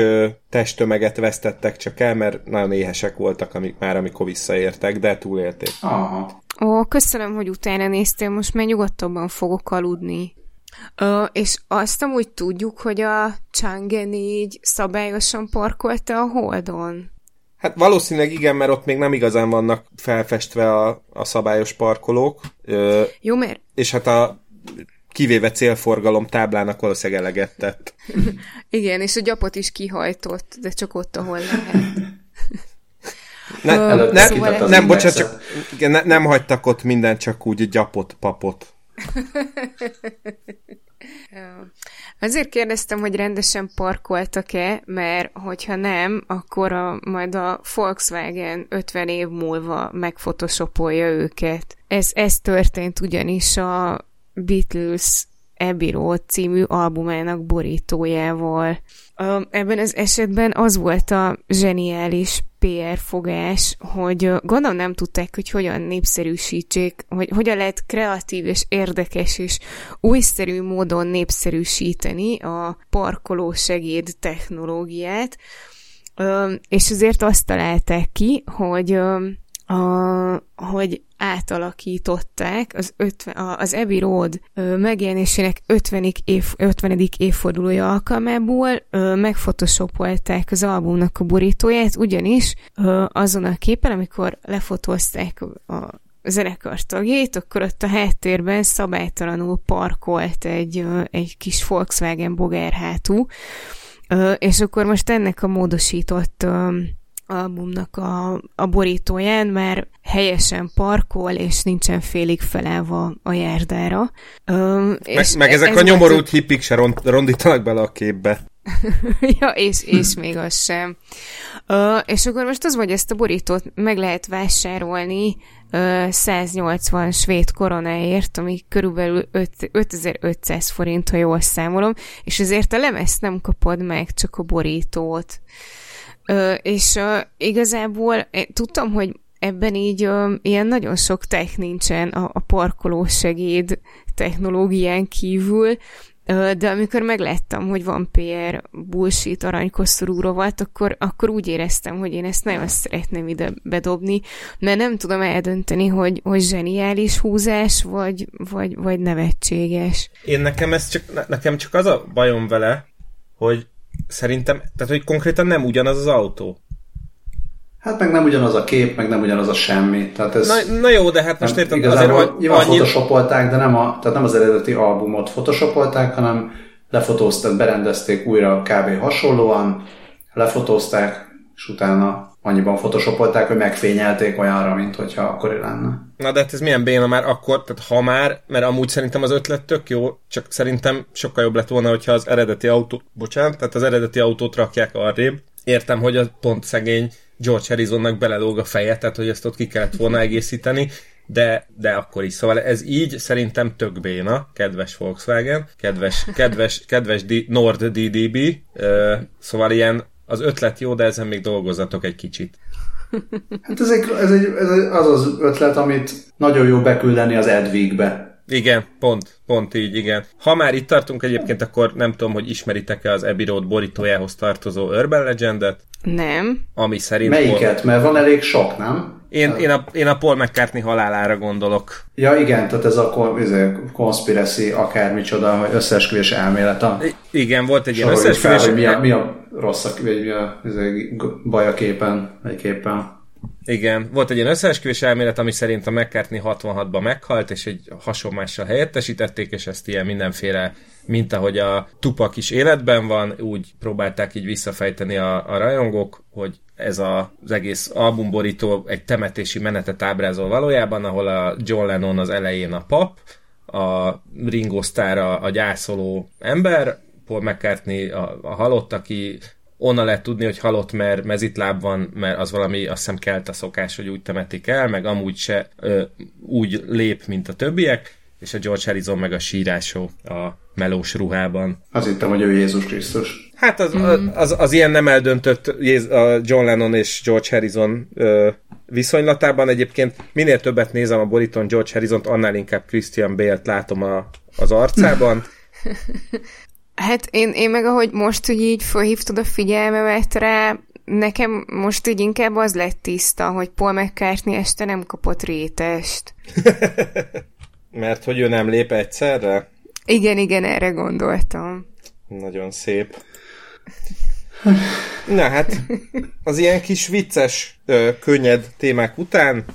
testtömeget vesztettek csak el, mert nagyon éhesek voltak amik már, amikor visszaértek, de túlélték. Aha. Ó, köszönöm, hogy utána néztél, most már nyugodtabban fogok aludni. Ö, és azt amúgy tudjuk, hogy a Chang'e 4 szabályosan parkolta a Holdon. Hát valószínűleg igen, mert ott még nem igazán vannak felfestve a, a szabályos parkolók. Ö, Jó, mert... És hát a kivéve célforgalom táblának valószínűleg eleget tett. igen, és a gyapot is kihajtott, de csak ott, ahol lehet. Ne, uh, ne, szóval nem, bocsánat, csak ne, nem hagytak ott minden, csak úgy gyapot, papot. Azért kérdeztem, hogy rendesen parkoltak-e, mert hogyha nem, akkor a, majd a Volkswagen 50 év múlva megfotoshopolja őket. Ez, ez történt ugyanis a Beatles Abbey Road című albumának borítójával. Ebben az esetben az volt a zseniális PR fogás, hogy gondolom nem tudták, hogy hogyan népszerűsítsék, hogy hogyan lehet kreatív és érdekes és újszerű módon népszerűsíteni a parkoló segéd technológiát, és azért azt találták ki, hogy hogy átalakították az, 50, az Abbey Road megjelenésének 50. Év, 50. évfordulója alkalmából megfotoshopolták az albumnak a borítóját, ugyanis azon a képen, amikor lefotózták a zenekar tagjait, akkor ott a háttérben szabálytalanul parkolt egy, egy kis Volkswagen bogárhátú, és akkor most ennek a módosított albumnak a, a borítóján, mert helyesen parkol, és nincsen félig felállva a járdára. Ö, és meg, meg ezek ez a nyomorult a... hippik se rond, rondítanak bele a képbe. ja, és, és még az sem. Ö, és akkor most az, hogy ezt a borítót meg lehet vásárolni ö, 180 svéd koronáért, ami körülbelül 5, 5500 forint, ha jól számolom, és ezért a lemezt nem kapod meg, csak a borítót. Ö, és ö, igazából tudtam, hogy ebben így ö, ilyen nagyon sok tech nincsen a, a parkoló segéd technológián kívül, de amikor megláttam, hogy van PR bullshit aranykoszorú rovat, akkor, akkor úgy éreztem, hogy én ezt nagyon szeretném ide bedobni, mert nem tudom eldönteni, hogy, hogy zseniális húzás, vagy, vagy, vagy nevetséges. Én nekem ez csak, nekem csak az a bajom vele, hogy Szerintem, tehát hogy konkrétan nem ugyanaz az autó. Hát meg nem ugyanaz a kép, meg nem ugyanaz a semmi. Tehát ez na, na jó, de hát most értem, igazából azért nyilván annyi... photoshopolták, de nem, a, tehát nem az eredeti albumot photoshopolták, hanem lefotózták, berendezték újra kb. hasonlóan, lefotózták, és utána annyiban photoshopolták, hogy megfényelték olyanra, mint hogyha akkori lenne. Na de hát ez milyen béna már akkor, tehát ha már, mert amúgy szerintem az ötlet tök jó, csak szerintem sokkal jobb lett volna, hogyha az eredeti autó, bocsánat, tehát az eredeti autót rakják arrébb. Értem, hogy a pont szegény George Harrisonnak belelóg a feje, tehát hogy ezt ott ki kellett volna egészíteni, de, de akkor is. Szóval ez így szerintem tök béna, kedves Volkswagen, kedves, kedves, kedves D- Nord DDB, szóval ilyen az ötlet jó, de ezen még dolgozatok egy kicsit. Hát ez, egy, ez, egy, ez az az ötlet, amit nagyon jó beküldeni az Edwigbe. Igen, pont, pont így, igen. Ha már itt tartunk egyébként, akkor nem tudom, hogy ismeritek-e az Abbey Road borítójához tartozó Urban Legendet? Nem. Ami szerint... Melyiket? Paul... Mert van elég sok, nem? Én, én, a, én a Paul McCartney halálára gondolok. Ja igen, tehát ez a ez conspiracy akármicsoda, hogy összeesküvés elmélet. A... Igen, volt egy ilyen összeesküvés. Fel, hogy mi a, mi a rossz, vagy mi a, a baj a képen, egy képen. Igen, volt egy ilyen összeesküvés elmélet, ami szerint a McCartney 66-ban meghalt, és egy hasonlással helyettesítették, és ezt ilyen mindenféle, mint ahogy a Tupak is életben van, úgy próbálták így visszafejteni a, a rajongók, hogy ez a, az egész albumborító egy temetési menetet ábrázol valójában, ahol a John Lennon az elején a pap, a Ringo Starr a, a gyászoló ember, Paul McCartney a, a halott, aki onnan lehet tudni, hogy halott, mert mezitláb van, mert az valami, azt hiszem kelt a szokás, hogy úgy temetik el, meg amúgy se ö, úgy lép, mint a többiek, és a George Harrison meg a sírásó a melós ruhában. Azt hittem, hogy ő Jézus Krisztus. Hát az, mm. az, az ilyen nem eldöntött a John Lennon és George Harrison ö, viszonylatában egyébként minél többet nézem a boríton George Harrison-t, annál inkább Christian Bale-t látom a, az arcában. hát én, én meg ahogy most, hogy így felhívtad a figyelmemet rá, nekem most így inkább az lett tiszta, hogy Paul McCartney este nem kapott rétest. Mert hogy ő nem lép egyszerre? Igen, igen, erre gondoltam. Nagyon szép. Na hát, az ilyen kis vicces, könnyed témák után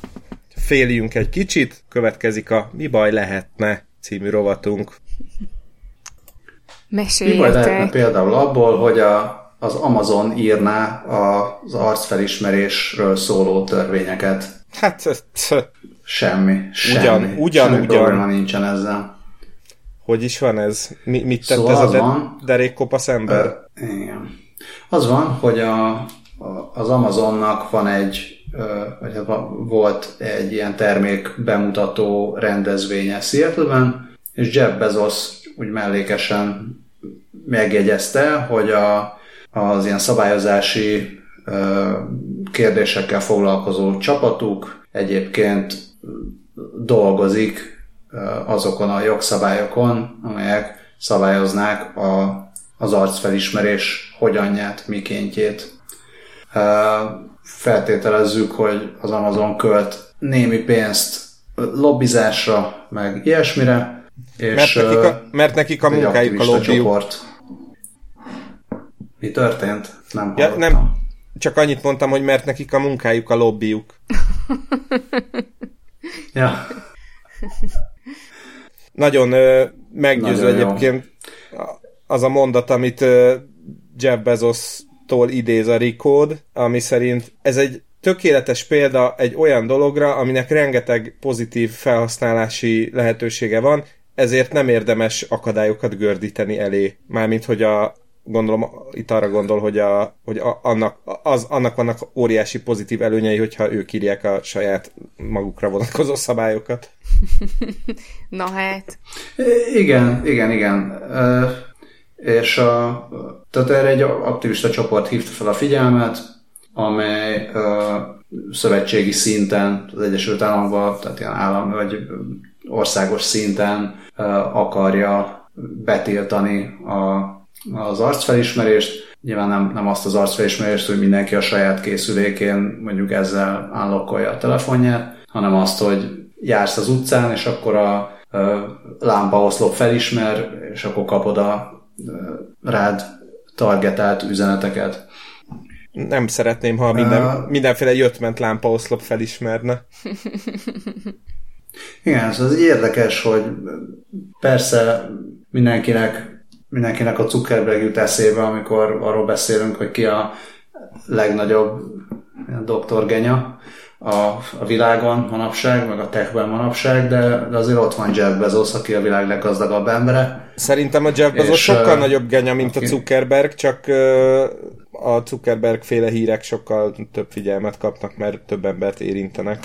féljünk egy kicsit, következik a Mi baj lehetne című rovatunk. Meséljetek. Mi baj lehetne például abból, hogy a, az Amazon írná az arcfelismerésről szóló törvényeket? Hát, semmi. Semmi. Ugyan, ugyan, semmi ugyan. probléma nincsen ezzel. Hogy is van ez? Mi, mit tett Szóval ez a az de- van- derékkopasz ember? Ö, igen. Az van, hogy a, a, az Amazonnak van egy, ö, vagy hát volt egy ilyen termék bemutató rendezvénye Seattle-ben, és Jeff Bezos úgy mellékesen megjegyezte, hogy a, az ilyen szabályozási ö, kérdésekkel foglalkozó csapatuk egyébként dolgozik ö, azokon a jogszabályokon, amelyek szabályoznák a, az arcfelismerés hogyanját, mikéntjét. Ö, Feltételezzük, hogy az Amazon költ némi pénzt lobbizásra, meg ilyesmire, és Mert nekik a, mert nekik a munkájuk a lobbyjuk. csoport. Mi történt? Nem Ja, hallottam. nem, csak annyit mondtam, hogy mert nekik a munkájuk a lobbyjuk. Ja. Nagyon ö, meggyőző Nagyon jó. egyébként az a mondat, amit ö, Jeff Bezos-tól idéz a Recode, ami szerint ez egy tökéletes példa egy olyan dologra, aminek rengeteg pozitív felhasználási lehetősége van, ezért nem érdemes akadályokat gördíteni elé. Mármint, hogy a gondolom itt arra gondol, hogy, a, hogy a, annak, az, annak vannak óriási pozitív előnyei, hogyha ők írják a saját magukra vonatkozó szabályokat. Na hát. Igen, igen, igen. És a, tehát erre egy aktivista csoport hívta fel a figyelmet, amely ö, szövetségi szinten, az Egyesült Államokban, tehát ilyen állam vagy országos szinten akarja betiltani a, az arcfelismerést. Nyilván nem, nem azt az arcfelismerést, hogy mindenki a saját készülékén mondjuk ezzel állokkolja a telefonját, hanem azt, hogy jársz az utcán, és akkor a lámpaoszlop felismer, és akkor kapod a rád targetált üzeneteket. Nem szeretném, ha minden, Uh, mindenféle jöttment lámpaoszlop felismerne. Igen, ez az érdekes, hogy persze mindenkinek, mindenkinek a Zuckerberg jut eszébe, amikor arról beszélünk, hogy ki a legnagyobb ilyen doktorgenya a, a világon manapság, meg a techben manapság, de, de azért ott van Jeff Bezos, aki a világ leggazdagabb embere. Szerintem a Jeff Bezos És, sokkal ö, nagyobb genya, mint a oké. Zuckerberg, csak ö, a Zuckerberg féle hírek sokkal több figyelmet kapnak, mert több embert érintenek.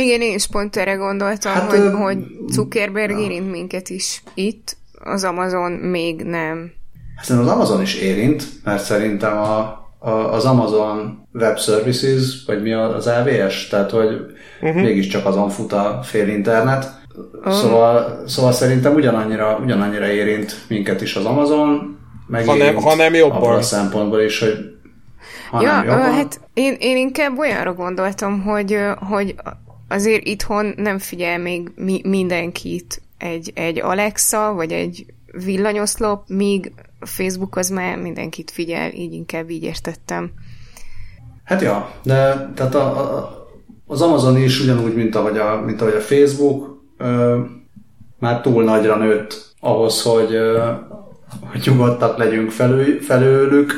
Igen, én is pont erre gondoltam, Hát, hogy, ö, hogy Zuckerberg érint minket is itt, az Amazon még nem. Hát az Amazon is érint, mert szerintem a, a, az Amazon Web Services, vagy mi az AWS, tehát hogy uh-huh. mégiscsak azon fut a fél internet. Uh-huh. Szóval, szóval szerintem ugyanannyira, ugyanannyira érint minket is az Amazon, meg Ha nem- érint ha nem jobban. abból a szempontból is, hogy ha ja, jobban. hát én, én inkább olyanra gondoltam, hogy, hogy azért itthon nem figyel még mi, mindenkit egy, egy Alexa, vagy egy villanyoszlop, míg Facebook az már mindenkit figyel, így inkább így értettem. Hát ja, de tehát a, a, az Amazon is ugyanúgy, mint ahogy a, mint ahogy a Facebook, ö, már túl nagyra nőtt ahhoz, hogy, ö, hogy nyugodtak legyünk felül, felőlük,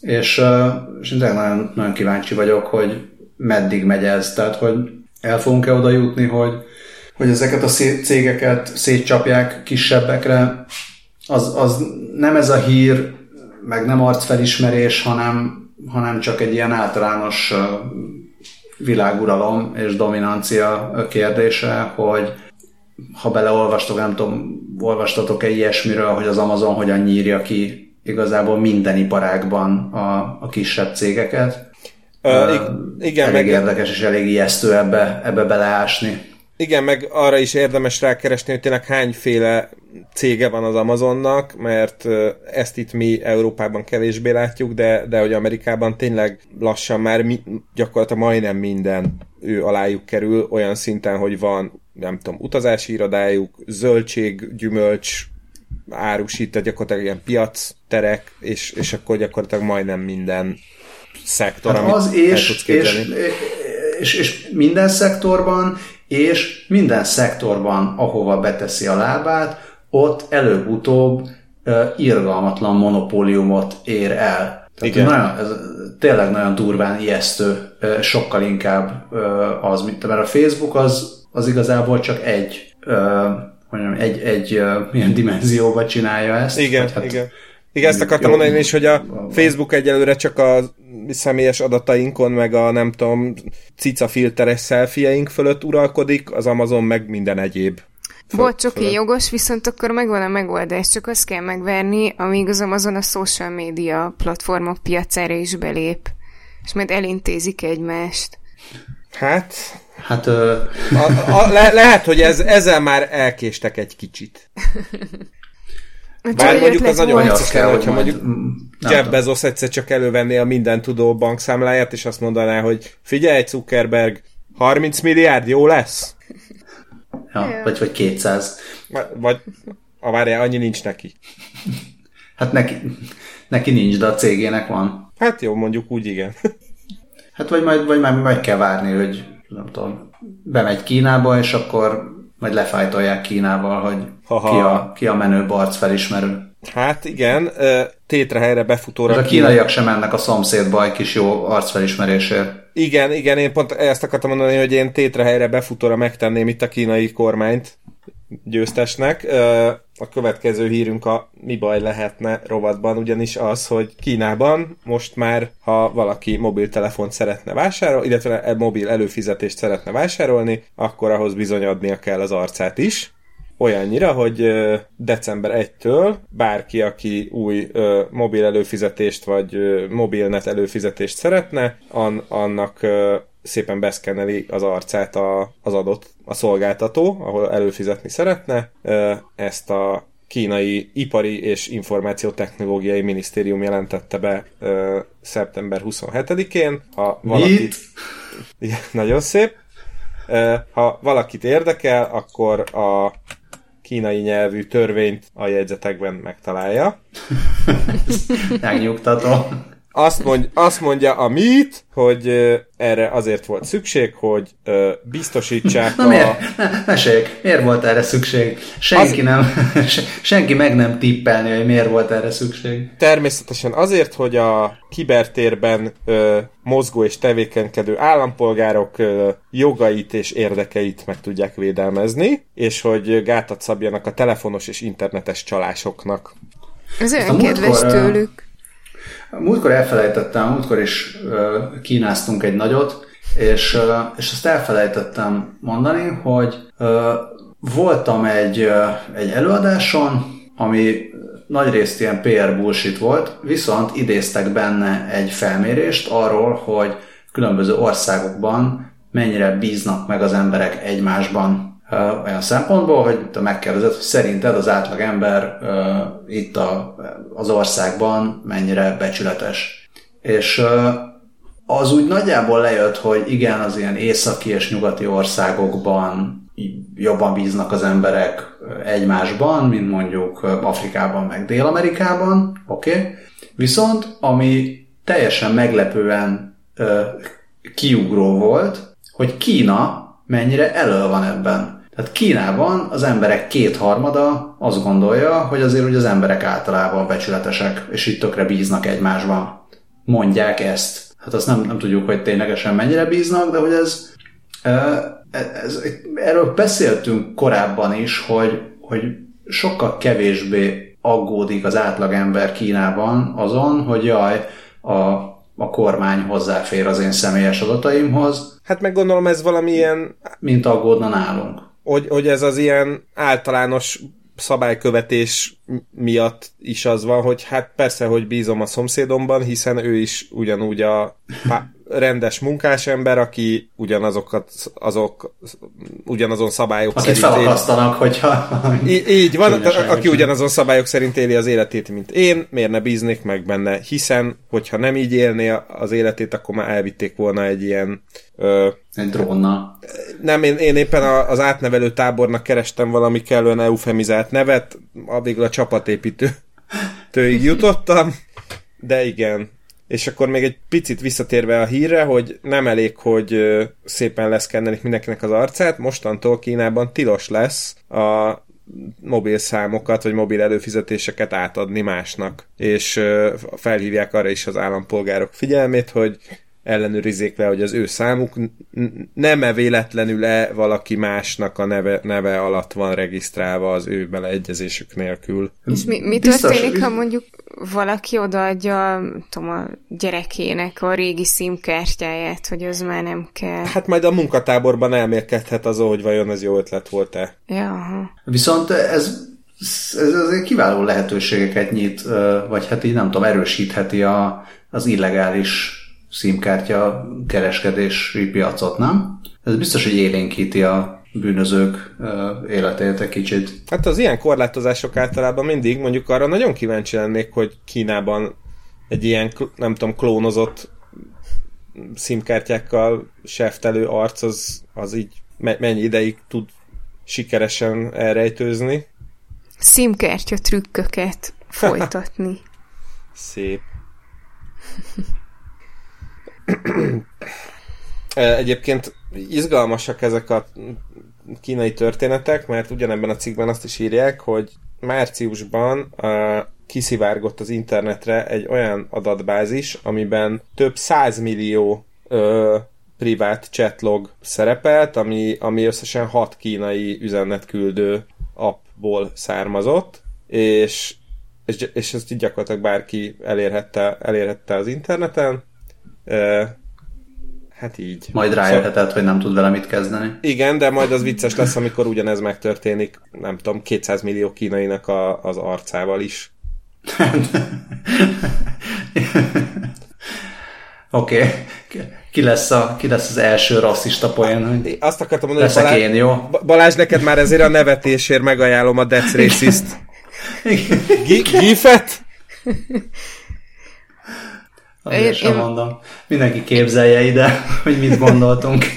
és, ö, és nagyon, nagyon kíváncsi vagyok, hogy meddig megy ez, tehát hogy el fogunk-e oda jutni, hogy, hogy ezeket a szé- cégeket szétcsapják kisebbekre, az, az nem ez a hír, meg nem arcfelismerés, hanem, hanem csak egy ilyen általános világuralom és dominancia kérdése, hogy ha beleolvastok, nem tudom, olvastatok-e ilyesmiről, hogy az Amazon hogyan nyírja ki igazából minden iparágban a, a kisebb cégeket. Uh, igen, elég meg... érdekes és elég ijesztő ebbe, ebbe beleásni. Igen, meg arra is érdemes rákeresni, hogy tényleg hányféle cége van az Amazonnak, mert ezt itt mi Európában kevésbé látjuk, de, de hogy Amerikában tényleg lassan már mi, gyakorlatilag majdnem minden ő alájuk kerül, olyan szinten, hogy van, nem tudom, utazási irodájuk, zöldség, gyümölcs, árusít, tehát gyakorlatilag ilyen piac, terek, és, és akkor gyakorlatilag majdnem minden szektor, hát az és, és, és, és minden szektorban, és minden szektorban, ahova beteszi a lábát, ott előbb-utóbb irgalmatlan monopóliumot ér el. Tehát Igen. Nagyon, ez tényleg nagyon durván ijesztő, sokkal inkább az, mint mert a Facebook az, az igazából csak egy mondjam, egy, egy milyen dimenzióba csinálja ezt. Igen, hát, igen. Igen, ezt akartam jó, mondani is, hogy a Facebook egyelőre csak a személyes adatainkon, meg a nem tudom, cica filteres szelfieink fölött uralkodik, az Amazon meg minden egyéb. Bocs, oké, jogos, viszont akkor megvan a megoldás, csak azt kell megverni, amíg az Amazon a social media platformok piacára is belép, és majd elintézik egymást. Hát... Hát... Ö... A, a, le, lehet, hogy ez, ezzel már elkéstek egy kicsit. Bár mondjuk az nagyon vicces lenne, hogyha mondjuk Jeff Bezos egyszer csak elővenné a minden tudó bankszámláját, és azt mondaná, hogy figyelj Zuckerberg, 30 milliárd jó lesz? Ja, vagy, vagy 200. Vagy, a várjál, annyi nincs neki. Hát neki, neki nincs, de a cégének van. Hát jó, mondjuk úgy igen. Hát vagy majd, vagy majd meg kell várni, hogy nem tudom, bemegy Kínába, és akkor majd lefájtolják Kínával, hogy ki a, ki a menő barc felismerő. Hát igen, tétre helyre befutóra. a kínaiak sem mennek a szomszédba egy kis jó arcfelismerésért. Igen, igen, én pont ezt akartam mondani, hogy én tétre helyre befutóra megtenném itt a kínai kormányt győztesnek. A következő hírünk a mi baj lehetne rovatban, ugyanis az, hogy Kínában most már, ha valaki mobiltelefont szeretne vásárolni, illetve mobil előfizetést szeretne vásárolni, akkor ahhoz bizony adnia kell az arcát is. Olyannyira, hogy december 1-től bárki, aki új mobil előfizetést vagy mobilnet előfizetést szeretne, annak szépen beszkenneli az arcát a, az adott a szolgáltató, ahol előfizetni szeretne. Ezt a kínai ipari és információtechnológiai minisztérium jelentette be ö, szeptember 27-én. Ha valaki... Igen, nagyon szép. Ö, ha valakit érdekel, akkor a kínai nyelvű törvényt a jegyzetekben megtalálja. Megnyugtató. Azt, mond, azt mondja a mit, hogy uh, erre azért volt szükség, hogy uh, biztosítsák Na, a... Miért? Ne, meséljük, miért volt erre szükség? Senki, az... nem, senki meg nem tippelni, hogy miért volt erre szükség. Természetesen azért, hogy a kibertérben uh, mozgó és tevékenykedő állampolgárok uh, jogait és érdekeit meg tudják védelmezni, és hogy gátat szabjanak a telefonos és internetes csalásoknak. Ez olyan kedves tőlük. Múltkor elfelejtettem, múltkor is kínáztunk egy nagyot, és, és azt elfelejtettem mondani, hogy voltam egy, egy előadáson, ami nagyrészt ilyen PR bullshit volt, viszont idéztek benne egy felmérést arról, hogy különböző országokban mennyire bíznak meg az emberek egymásban olyan szempontból, hogy te megkérdezed, hogy szerinted az átlag ember uh, itt a, az országban mennyire becsületes. És uh, az úgy nagyjából lejött, hogy igen, az ilyen északi és nyugati országokban jobban bíznak az emberek egymásban, mint mondjuk Afrikában meg Dél-Amerikában, oké. Okay. Viszont, ami teljesen meglepően uh, kiugró volt, hogy Kína mennyire elő van ebben. Tehát Kínában az emberek kétharmada azt gondolja, hogy azért hogy az emberek általában becsületesek, és itt tökre bíznak egymásban. Mondják ezt. Hát azt nem, nem tudjuk, hogy ténylegesen mennyire bíznak, de hogy ez, ez, erről beszéltünk korábban is, hogy, hogy sokkal kevésbé aggódik az átlagember Kínában azon, hogy jaj, a, a kormány hozzáfér az én személyes adataimhoz. Hát meg gondolom ez valamilyen... Mint aggódna nálunk hogy, hogy ez az ilyen általános szabálykövetés miatt is az van, hogy hát persze, hogy bízom a szomszédomban, hiszen ő is ugyanúgy a rendes munkásember, aki ugyanazokat, azok, ugyanazon szabályok Akit szerint felakasztanak, hogyha... Í- így van, aki ugyanazon szabályok szerint éli az életét, mint én, miért ne bíznék meg benne, hiszen, hogyha nem így élné az életét, akkor már elvitték volna egy ilyen... Ö, egy drónnal. Nem, én, én éppen az átnevelő tábornak kerestem valami kellően eufemizált nevet, addig a csapatépítő tőig jutottam, de igen, és akkor még egy picit visszatérve a hírre, hogy nem elég, hogy szépen leszkennelik mindenkinek az arcát, mostantól Kínában tilos lesz a mobil számokat, vagy mobil előfizetéseket átadni másnak. És felhívják arra is az állampolgárok figyelmét, hogy ellenőrizzék le, hogy az ő számuk nem-e véletlenül-e valaki másnak a neve, neve alatt van regisztrálva az ő beleegyezésük nélkül. És mi, mi történik, ha mondjuk valaki odaadja tudom, a gyerekének a régi szimkártyáját, hogy az már nem kell? Hát majd a munkatáborban elmérkedhet azon, hogy vajon ez jó ötlet volt-e. Ja. Viszont ez ez, ez kiváló lehetőségeket nyit, vagy hát így nem tudom, erősítheti a, az illegális szímkártya kereskedési piacot, nem? Ez biztos, hogy élénkíti a bűnözők életét egy kicsit. Hát az ilyen korlátozások általában mindig, mondjuk arra nagyon kíváncsi lennék, hogy Kínában egy ilyen, nem tudom, klónozott szimkártyákkal seftelő arc, az, az így mennyi ideig tud sikeresen elrejtőzni. Szimkártya trükköket folytatni. Szép. Egyébként izgalmasak ezek a kínai történetek, mert ugyanebben a cikkben azt is írják, hogy márciusban uh, kiszivárgott az internetre egy olyan adatbázis, amiben több százmillió uh, privát chatlog szerepelt, ami, ami összesen hat kínai üzenetküldő appból származott, és, és, és ezt így gyakorlatilag bárki elérhette, elérhette az interneten, hát így. Majd rájöhetett, szóval... hogy nem tud vele mit kezdeni. Igen, de majd az vicces lesz, amikor ugyanez megtörténik, nem tudom, 200 millió kínainak a, az arcával is. Oké. Okay. Ki lesz, a, ki lesz az első rasszista poén? Hogy Azt akartam mondani, hogy Balázs, én, jó? Balázs, neked már ezért a nevetésért megajánlom a Death Racist gifet. Azért én, sem én... mondom. Mindenki képzelje ide, hogy mit gondoltunk.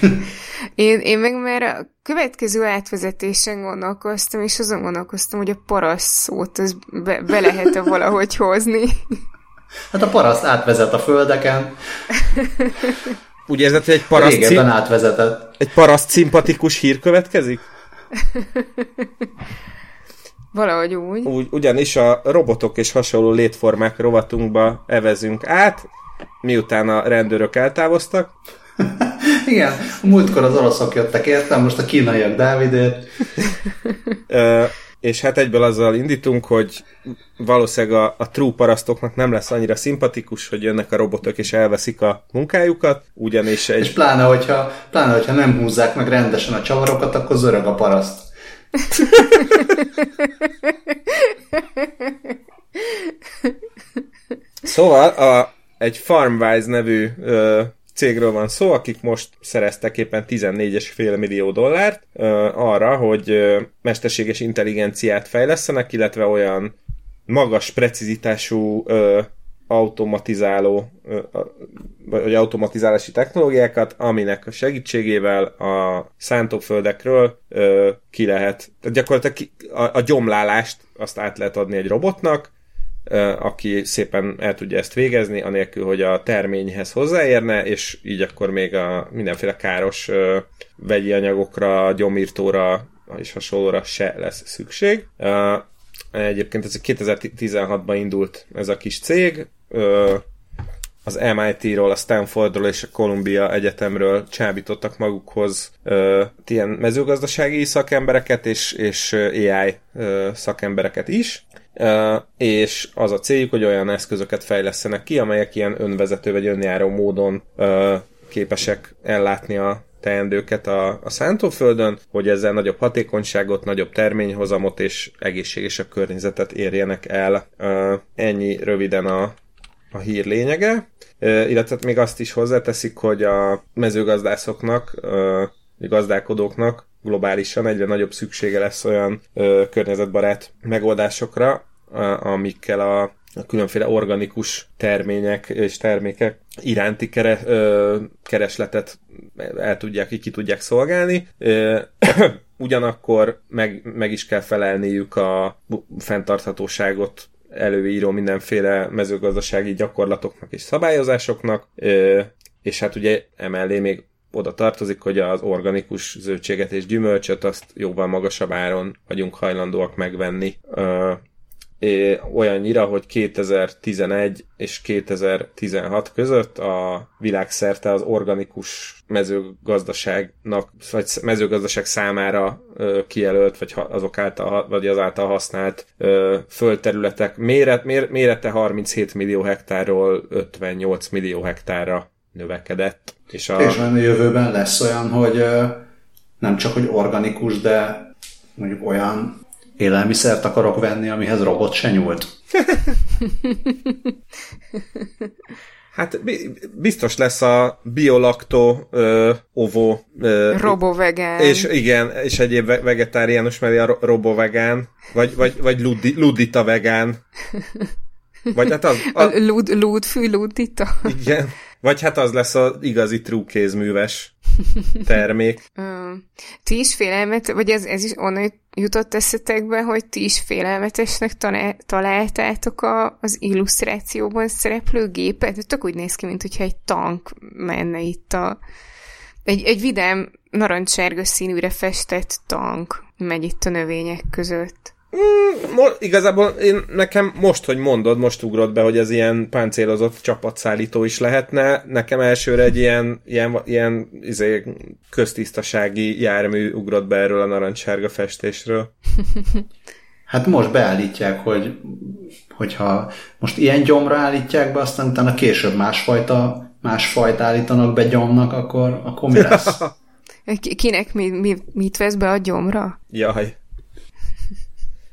Én, én meg már a következő átvezetésen gondolkoztam, és azon gondolkoztam, hogy a paraszt szót az be, be lehet-e valahogy hozni. Hát a paraszt átvezet a földeken. Úgy érzed, hogy egy paraszt... Régebben cim... átvezetett. Egy paraszt szimpatikus hír következik? Valahogy úgy. úgy. Ugyanis a robotok és hasonló létformák rovatunkba evezünk át, miután a rendőrök eltávoztak. Igen, múltkor az oroszok jöttek értem, most a kínaiak Dávidért. és hát egyből azzal indítunk, hogy valószínűleg a, a true parasztoknak nem lesz annyira szimpatikus, hogy jönnek a robotok és elveszik a munkájukat, ugyanis egy... És pláne hogyha, pláne, hogyha nem húzzák meg rendesen a csavarokat, akkor zörög a paraszt. Szóval a, egy Farmwise nevű ö, cégről van szó, akik most szereztek éppen 14,5 millió dollárt ö, arra, hogy ö, mesterséges intelligenciát fejlesztenek, illetve olyan magas precizitású ö, automatizáló vagy automatizálási technológiákat, aminek a segítségével a szántóföldekről ki lehet, tehát gyakorlatilag a, a gyomlálást azt át lehet adni egy robotnak, aki szépen el tudja ezt végezni, anélkül, hogy a terményhez hozzáérne, és így akkor még a mindenféle káros vegyi anyagokra, gyomírtóra és hasonlóra se lesz szükség. Egyébként ez 2016-ban indult ez a kis cég, az MIT-ról, a Stanfordról és a Columbia Egyetemről csábítottak magukhoz ö, ilyen mezőgazdasági szakembereket és, és AI ö, szakembereket is, ö, és az a céljuk, hogy olyan eszközöket fejlesztenek ki, amelyek ilyen önvezető vagy önjáró módon ö, képesek ellátni a teendőket a, a szántóföldön, hogy ezzel nagyobb hatékonyságot, nagyobb terményhozamot és egészségesebb környezetet érjenek el. Ennyi röviden a, a hír lényege, illetve még azt is hozzáteszik, hogy a mezőgazdászoknak, a gazdálkodóknak globálisan egyre nagyobb szüksége lesz olyan környezetbarát megoldásokra, amikkel a, a különféle organikus termények és termékek iránti keresletet el tudják, ki tudják szolgálni. Ugyanakkor meg, meg is kell felelniük a fenntarthatóságot előíró mindenféle mezőgazdasági gyakorlatoknak és szabályozásoknak, és hát ugye emellé még oda tartozik, hogy az organikus zöldséget és gyümölcsöt azt jóval magasabb áron vagyunk hajlandóak megvenni olyannyira, hogy 2011 és 2016 között a világszerte az organikus mezőgazdaságnak, vagy mezőgazdaság számára kijelölt, vagy azok által, vagy az által használt földterületek méret, mérete 37 millió hektárról 58 millió hektárra növekedett. És a, és a jövőben lesz olyan, hogy nem csak hogy organikus, de mondjuk olyan élelmiszert akarok venni, amihez robot se nyúlt. Hát biztos lesz a biolakto, ö, ovo... Ö, robovegán. És igen, és egyéb vegetáriánus mellé a robovegán, vagy, vagy, vagy ludi, ludita vegán. Vagy hát az... A, a lud, lúdfű ludita. Igen. Vagy hát az lesz az igazi trúkézműves termék. ti is félelmet, vagy ez, ez is onnan jutott eszetekbe, hogy ti is félelmetesnek találtátok a, az illusztrációban szereplő gépet? Tök úgy néz ki, mint hogyha egy tank menne itt a... Egy, egy vidám, narancssárga színűre festett tank megy itt a növények között. Mm, mo- igazából én, nekem most, hogy mondod, most ugrott be, hogy ez ilyen páncélozott csapatszállító is lehetne. Nekem elsőre egy ilyen, ilyen, ilyen izé, köztisztasági jármű ugrott be erről a narancssárga festésről. Hát most beállítják, hogy hogyha most ilyen gyomra állítják be, aztán utána később másfajta, másfajta állítanak be gyomnak, akkor, akkor mi lesz? Kinek mi, mi, mit vesz be a gyomra? Jaj.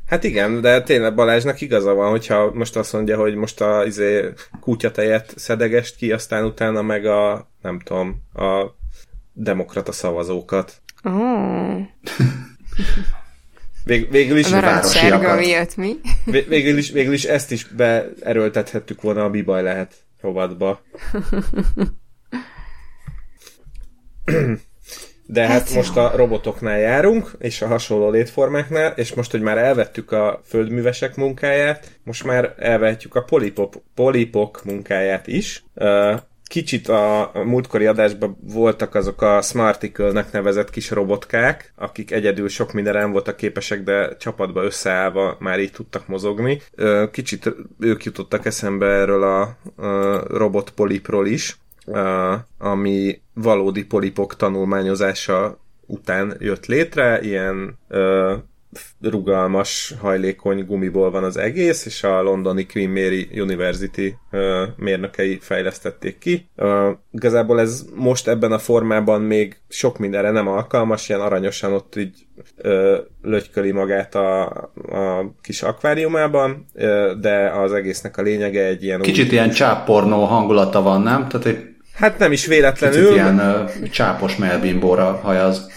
Hát igen, de tényleg Balázsnak igaza van, hogyha most azt mondja, hogy most a izé, kutyatejet szedegest ki, aztán utána meg a, nem tudom, a demokrata szavazókat. Oh. Vég, végül is... Sárga miatt mi? Végül is, végül is ezt is beerőltethettük volna a bibaj lehet rovatba. De hát, hát most a robotoknál járunk, és a hasonló létformáknál, és most, hogy már elvettük a földművesek munkáját, most már elvehetjük a polipop, polipok munkáját is. Kicsit a múltkori adásban voltak azok a Smarticle-nek nevezett kis robotkák, akik egyedül sok mindenre nem voltak képesek, de csapatba összeállva már így tudtak mozogni. Kicsit ők jutottak eszembe erről a robot polipról is, ami valódi polipok tanulmányozása után jött létre, ilyen uh, rugalmas, hajlékony gumiból van az egész, és a londoni Queen Mary University uh, mérnökei fejlesztették ki. Uh, igazából ez most ebben a formában még sok mindenre nem alkalmas, ilyen aranyosan ott így uh, lötyköli magát a, a kis akváriumában, uh, de az egésznek a lényege egy ilyen... Kicsit új... ilyen csáppornó hangulata van, nem? Tehát egy Hát nem is véletlenül. Kicsit ilyen uh, csápos melbimbóra hajaz.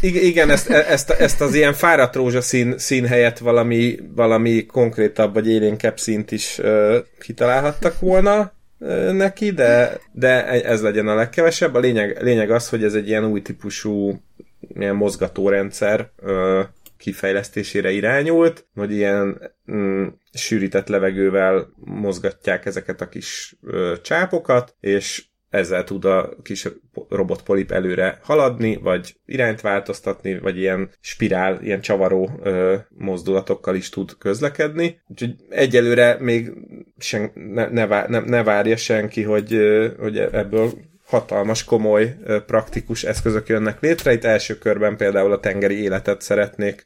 I- igen, ezt, e, ezt, ezt az ilyen fáradt rózsaszín szín helyett valami, valami konkrétabb vagy élénkebb színt is uh, kitalálhattak volna uh, neki, de, de ez legyen a legkevesebb. A lényeg, lényeg az, hogy ez egy ilyen új típusú ilyen mozgatórendszer uh, kifejlesztésére irányult, hogy ilyen mm, sűrített levegővel mozgatják ezeket a kis ö, csápokat, és ezzel tud a kis robotpolip előre haladni, vagy irányt változtatni, vagy ilyen spirál, ilyen csavaró ö, mozdulatokkal is tud közlekedni. Úgyhogy egyelőre még sen, ne, ne, ne, ne várja senki, hogy, hogy ebből hatalmas, komoly, praktikus eszközök jönnek létre. Itt első körben például a tengeri életet szeretnék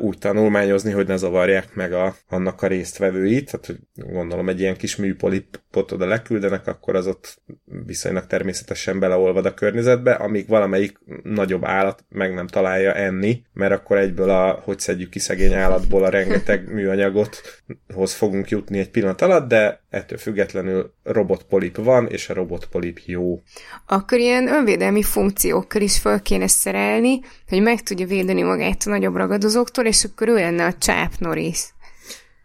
úgy tanulmányozni, hogy ne zavarják meg a, annak a résztvevőit, tehát gondolom egy ilyen kis műpolip robot oda leküldenek, akkor az ott viszonylag természetesen beleolvad a környezetbe, amíg valamelyik nagyobb állat meg nem találja enni, mert akkor egyből a, hogy szedjük ki szegény állatból a rengeteg műanyagot, hoz fogunk jutni egy pillanat alatt, de ettől függetlenül robotpolip van, és a robotpolip jó. Akkor ilyen önvédelmi funkciókkal is fel kéne szerelni, hogy meg tudja védeni magát a nagyobb ragadozóktól, és akkor ő lenne a Chap Norris.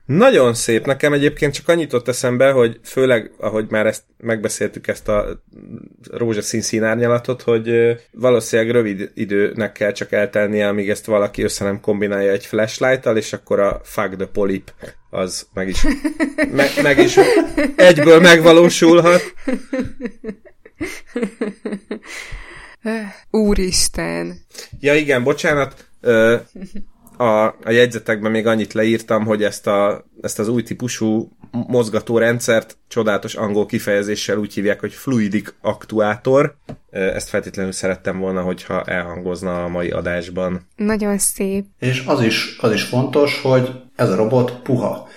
Nagyon szép. Nekem egyébként csak annyit ott eszembe, hogy főleg, ahogy már ezt megbeszéltük ezt a rózsaszín színárnyalatot, hogy valószínűleg rövid időnek kell csak eltelnie, amíg ezt valaki össze nem kombinálja egy flashlight és akkor a fuck the polyp az meg is, me, meg is egyből megvalósulhat. Úristen! Ja igen, bocsánat, a, a jegyzetekben még annyit leírtam, hogy ezt, a, ezt az új típusú mozgatórendszert csodálatos angol kifejezéssel úgy hívják, hogy fluidik aktuátor. Ezt feltétlenül szerettem volna, hogyha elhangozna a mai adásban. Nagyon szép. És az is, az is fontos, hogy ez a robot puha.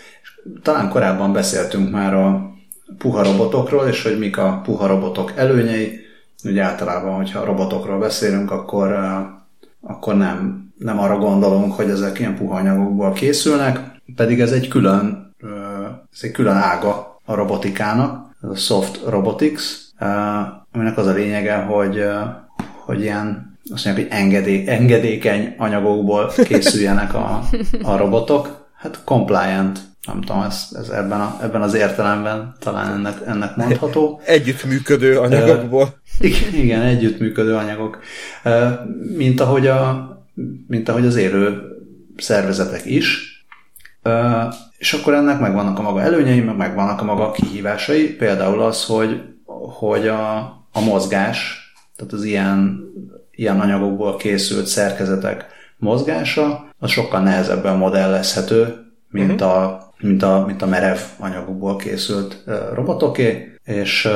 Talán korábban beszéltünk már a puha robotokról, és hogy mik a puha robotok előnyei. Ugye általában, hogyha robotokról beszélünk, akkor, akkor nem nem arra gondolunk, hogy ezek ilyen puha anyagokból készülnek, pedig ez egy külön, ez egy külön ága a robotikának, ez a soft robotics, aminek az a lényege, hogy, hogy ilyen azt mondják, hogy engedé, engedékeny anyagokból készüljenek a, a robotok. Hát compliant, nem tudom, ez, ez ebben, a, ebben az értelemben talán ennek, ennek mondható. Együttműködő anyagokból. Igen, igen, együttműködő anyagok. Mint ahogy a, mint ahogy az élő szervezetek is, és akkor ennek megvannak a maga előnyei, meg megvannak a maga kihívásai, például az, hogy, hogy a, a mozgás, tehát az ilyen, ilyen anyagokból készült szerkezetek mozgása, az sokkal nehezebben modellezhető, mint, uh-huh. a, mint, a, mint a merev anyagokból készült robotoké, és,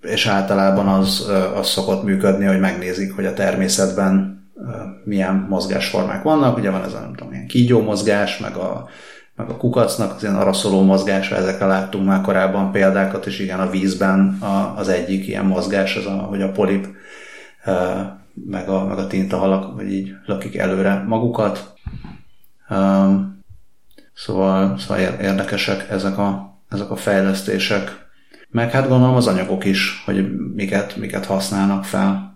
és általában az, az szokott működni, hogy megnézik, hogy a természetben milyen mozgásformák vannak, ugye van ez a nem tudom, ilyen kígyó mozgás, meg a, meg a kukacnak az ilyen araszoló mozgása, ezekre láttunk már korábban példákat, és igen, a vízben a, az egyik ilyen mozgás, az a, hogy a polip meg a, meg a tintahalak, vagy így lakik előre magukat. Szóval, szóval érdekesek ezek a, ezek a fejlesztések. Meg hát gondolom az anyagok is, hogy miket, miket használnak fel.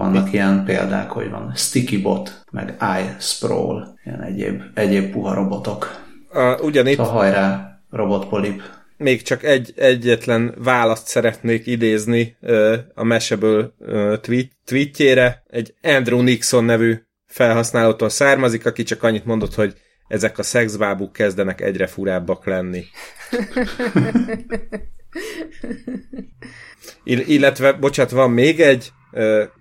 Vannak ilyen példák, hogy van Sticky Bot, meg Eye Sprawl, ilyen egyéb, egyéb puha robotok. A, ugyanitt... Szóval hajrá, robotpolip. Még csak egy, egyetlen választ szeretnék idézni uh, a meseből uh, tweet, tweetjére. Egy Andrew Nixon nevű felhasználótól származik, aki csak annyit mondott, hogy ezek a szexbábuk kezdenek egyre furábbak lenni. Ill- illetve, bocsánat, van még egy,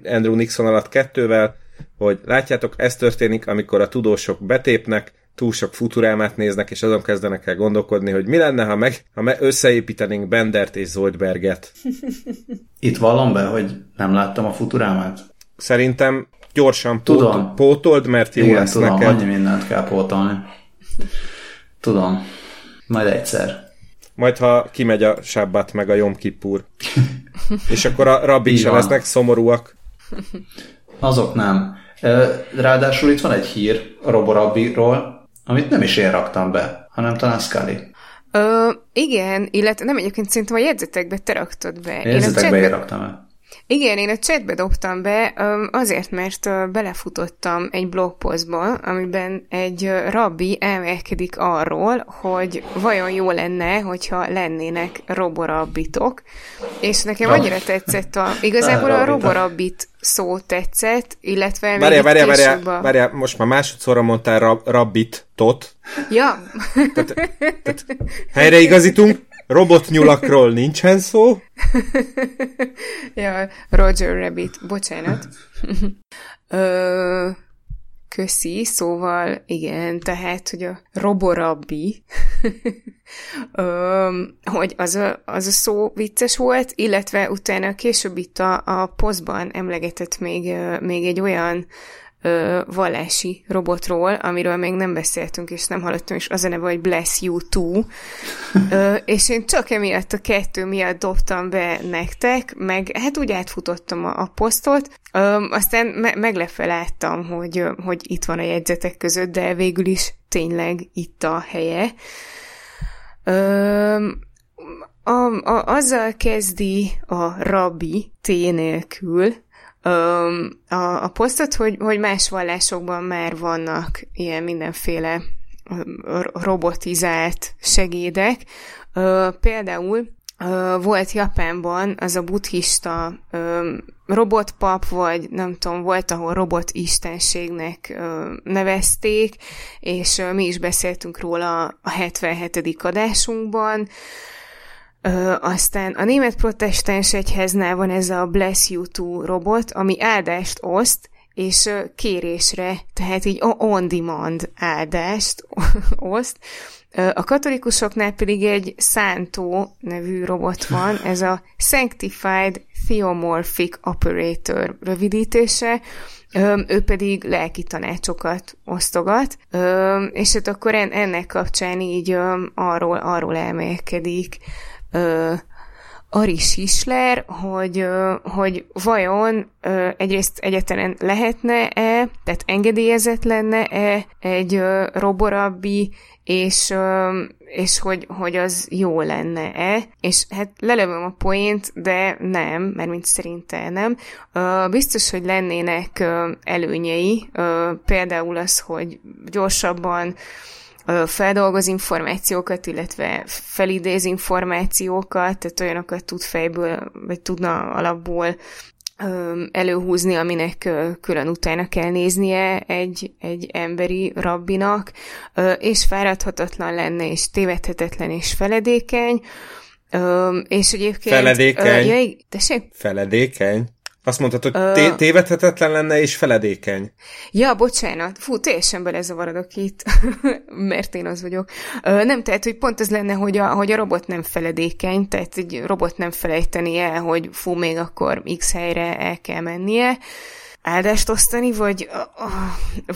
Andrew Nixon alatt kettővel, hogy látjátok, ez történik, amikor a tudósok betépnek, túl sok futurámát néznek, és azon kezdenek el gondolkodni, hogy mi lenne, ha, meg, ha me összeépítenénk Bendert és Zoidberget. Itt vallom be, hogy nem láttam a futurámát. Szerintem gyorsan tudom. pótold, mert jó Igen, lesz tudom, neked. annyi mindent kell pótolni. Tudom. Majd egyszer. Majd, ha kimegy a Sabbat meg a Jom Kippur. És akkor a rabbik sem lesznek szomorúak. Azok nem. Ráadásul itt van egy hír a Roborabbiról, amit nem is én raktam be, hanem talán Scully. Ö, igen, illetve nem egyébként szerintem a jegyzetekbe te raktad be. A jegyzetekbe én, én raktam el. Igen, én a chatbe dobtam be, azért, mert belefutottam egy blogpostba, amiben egy rabbi elmélkedik arról, hogy vajon jó lenne, hogyha lennének roborabbitok, és nekem annyira tetszett a, igazából a roborabbit szó tetszett, illetve várjál, várjál, várjál, a... várjál, most már másodszorra mondtál rab, rabbit, tot. Ja. tehát, tehát helyreigazítunk, Robotnyulakról nincsen szó. ja, Roger Rabbit, bocsánat. Ö, köszi, szóval igen, tehát, hogy a roborabbi, Ö, hogy az a, az a szó vicces volt, illetve utána később itt a, a posztban emlegetett még, még egy olyan ö, vallási robotról, amiről még nem beszéltünk, és nem hallottam, és az a neve, hogy Bless You Too. ö, és én csak emiatt a kettő miatt dobtam be nektek, meg hát úgy átfutottam a, a posztot, ö, aztán me- meglepve láttam, hogy, hogy itt van a jegyzetek között, de végül is tényleg itt a helye. Ö, a, a, azzal kezdi a rabbi T nélkül, a, a posztot, hogy, hogy más vallásokban már vannak ilyen mindenféle robotizált segédek. Például volt Japánban az a buddhista robotpap, vagy nem tudom, volt, ahol robotistenségnek nevezték, és mi is beszéltünk róla a 77. adásunkban, Ö, aztán a német protestáns egyháznál van ez a Bless You To robot, ami áldást oszt, és kérésre, tehát így on-demand áldást oszt. A katolikusoknál pedig egy Szántó nevű robot van, ez a Sanctified Theomorphic Operator rövidítése, ő pedig lelki tanácsokat osztogat, és hát akkor en, ennek kapcsán így arról, arról elmélkedik, ö, Ari Sisler, hogy, ö, hogy vajon ö, egyrészt egyetlen lehetne-e, tehát engedélyezett lenne-e egy ö, roborabbi, és, ö, és hogy, hogy az jó lenne-e, és hát lelövöm a poént, de nem, mert mint szerinte nem. Ö, biztos, hogy lennének ö, előnyei, ö, például az, hogy gyorsabban feldolgoz információkat, illetve felidéz információkat, tehát olyanokat tud fejből, vagy tudna alapból előhúzni, aminek külön utána kell néznie egy, egy emberi rabbinak, és fáradhatatlan lenne, és tévedhetetlen, és feledékeny, és egyébként... Feledékeny? Jaj, tessék? Feledékeny? Azt mondtad, hogy té- tévedhetetlen lenne és feledékeny. Ja, bocsánat. Fú, teljesen belezavarodok itt, mert én az vagyok. Ö, nem, tehát, hogy pont az lenne, hogy a, hogy a robot nem feledékeny, tehát egy robot nem felejteni el, hogy fú, még akkor X helyre el kell mennie, áldást osztani, vagy,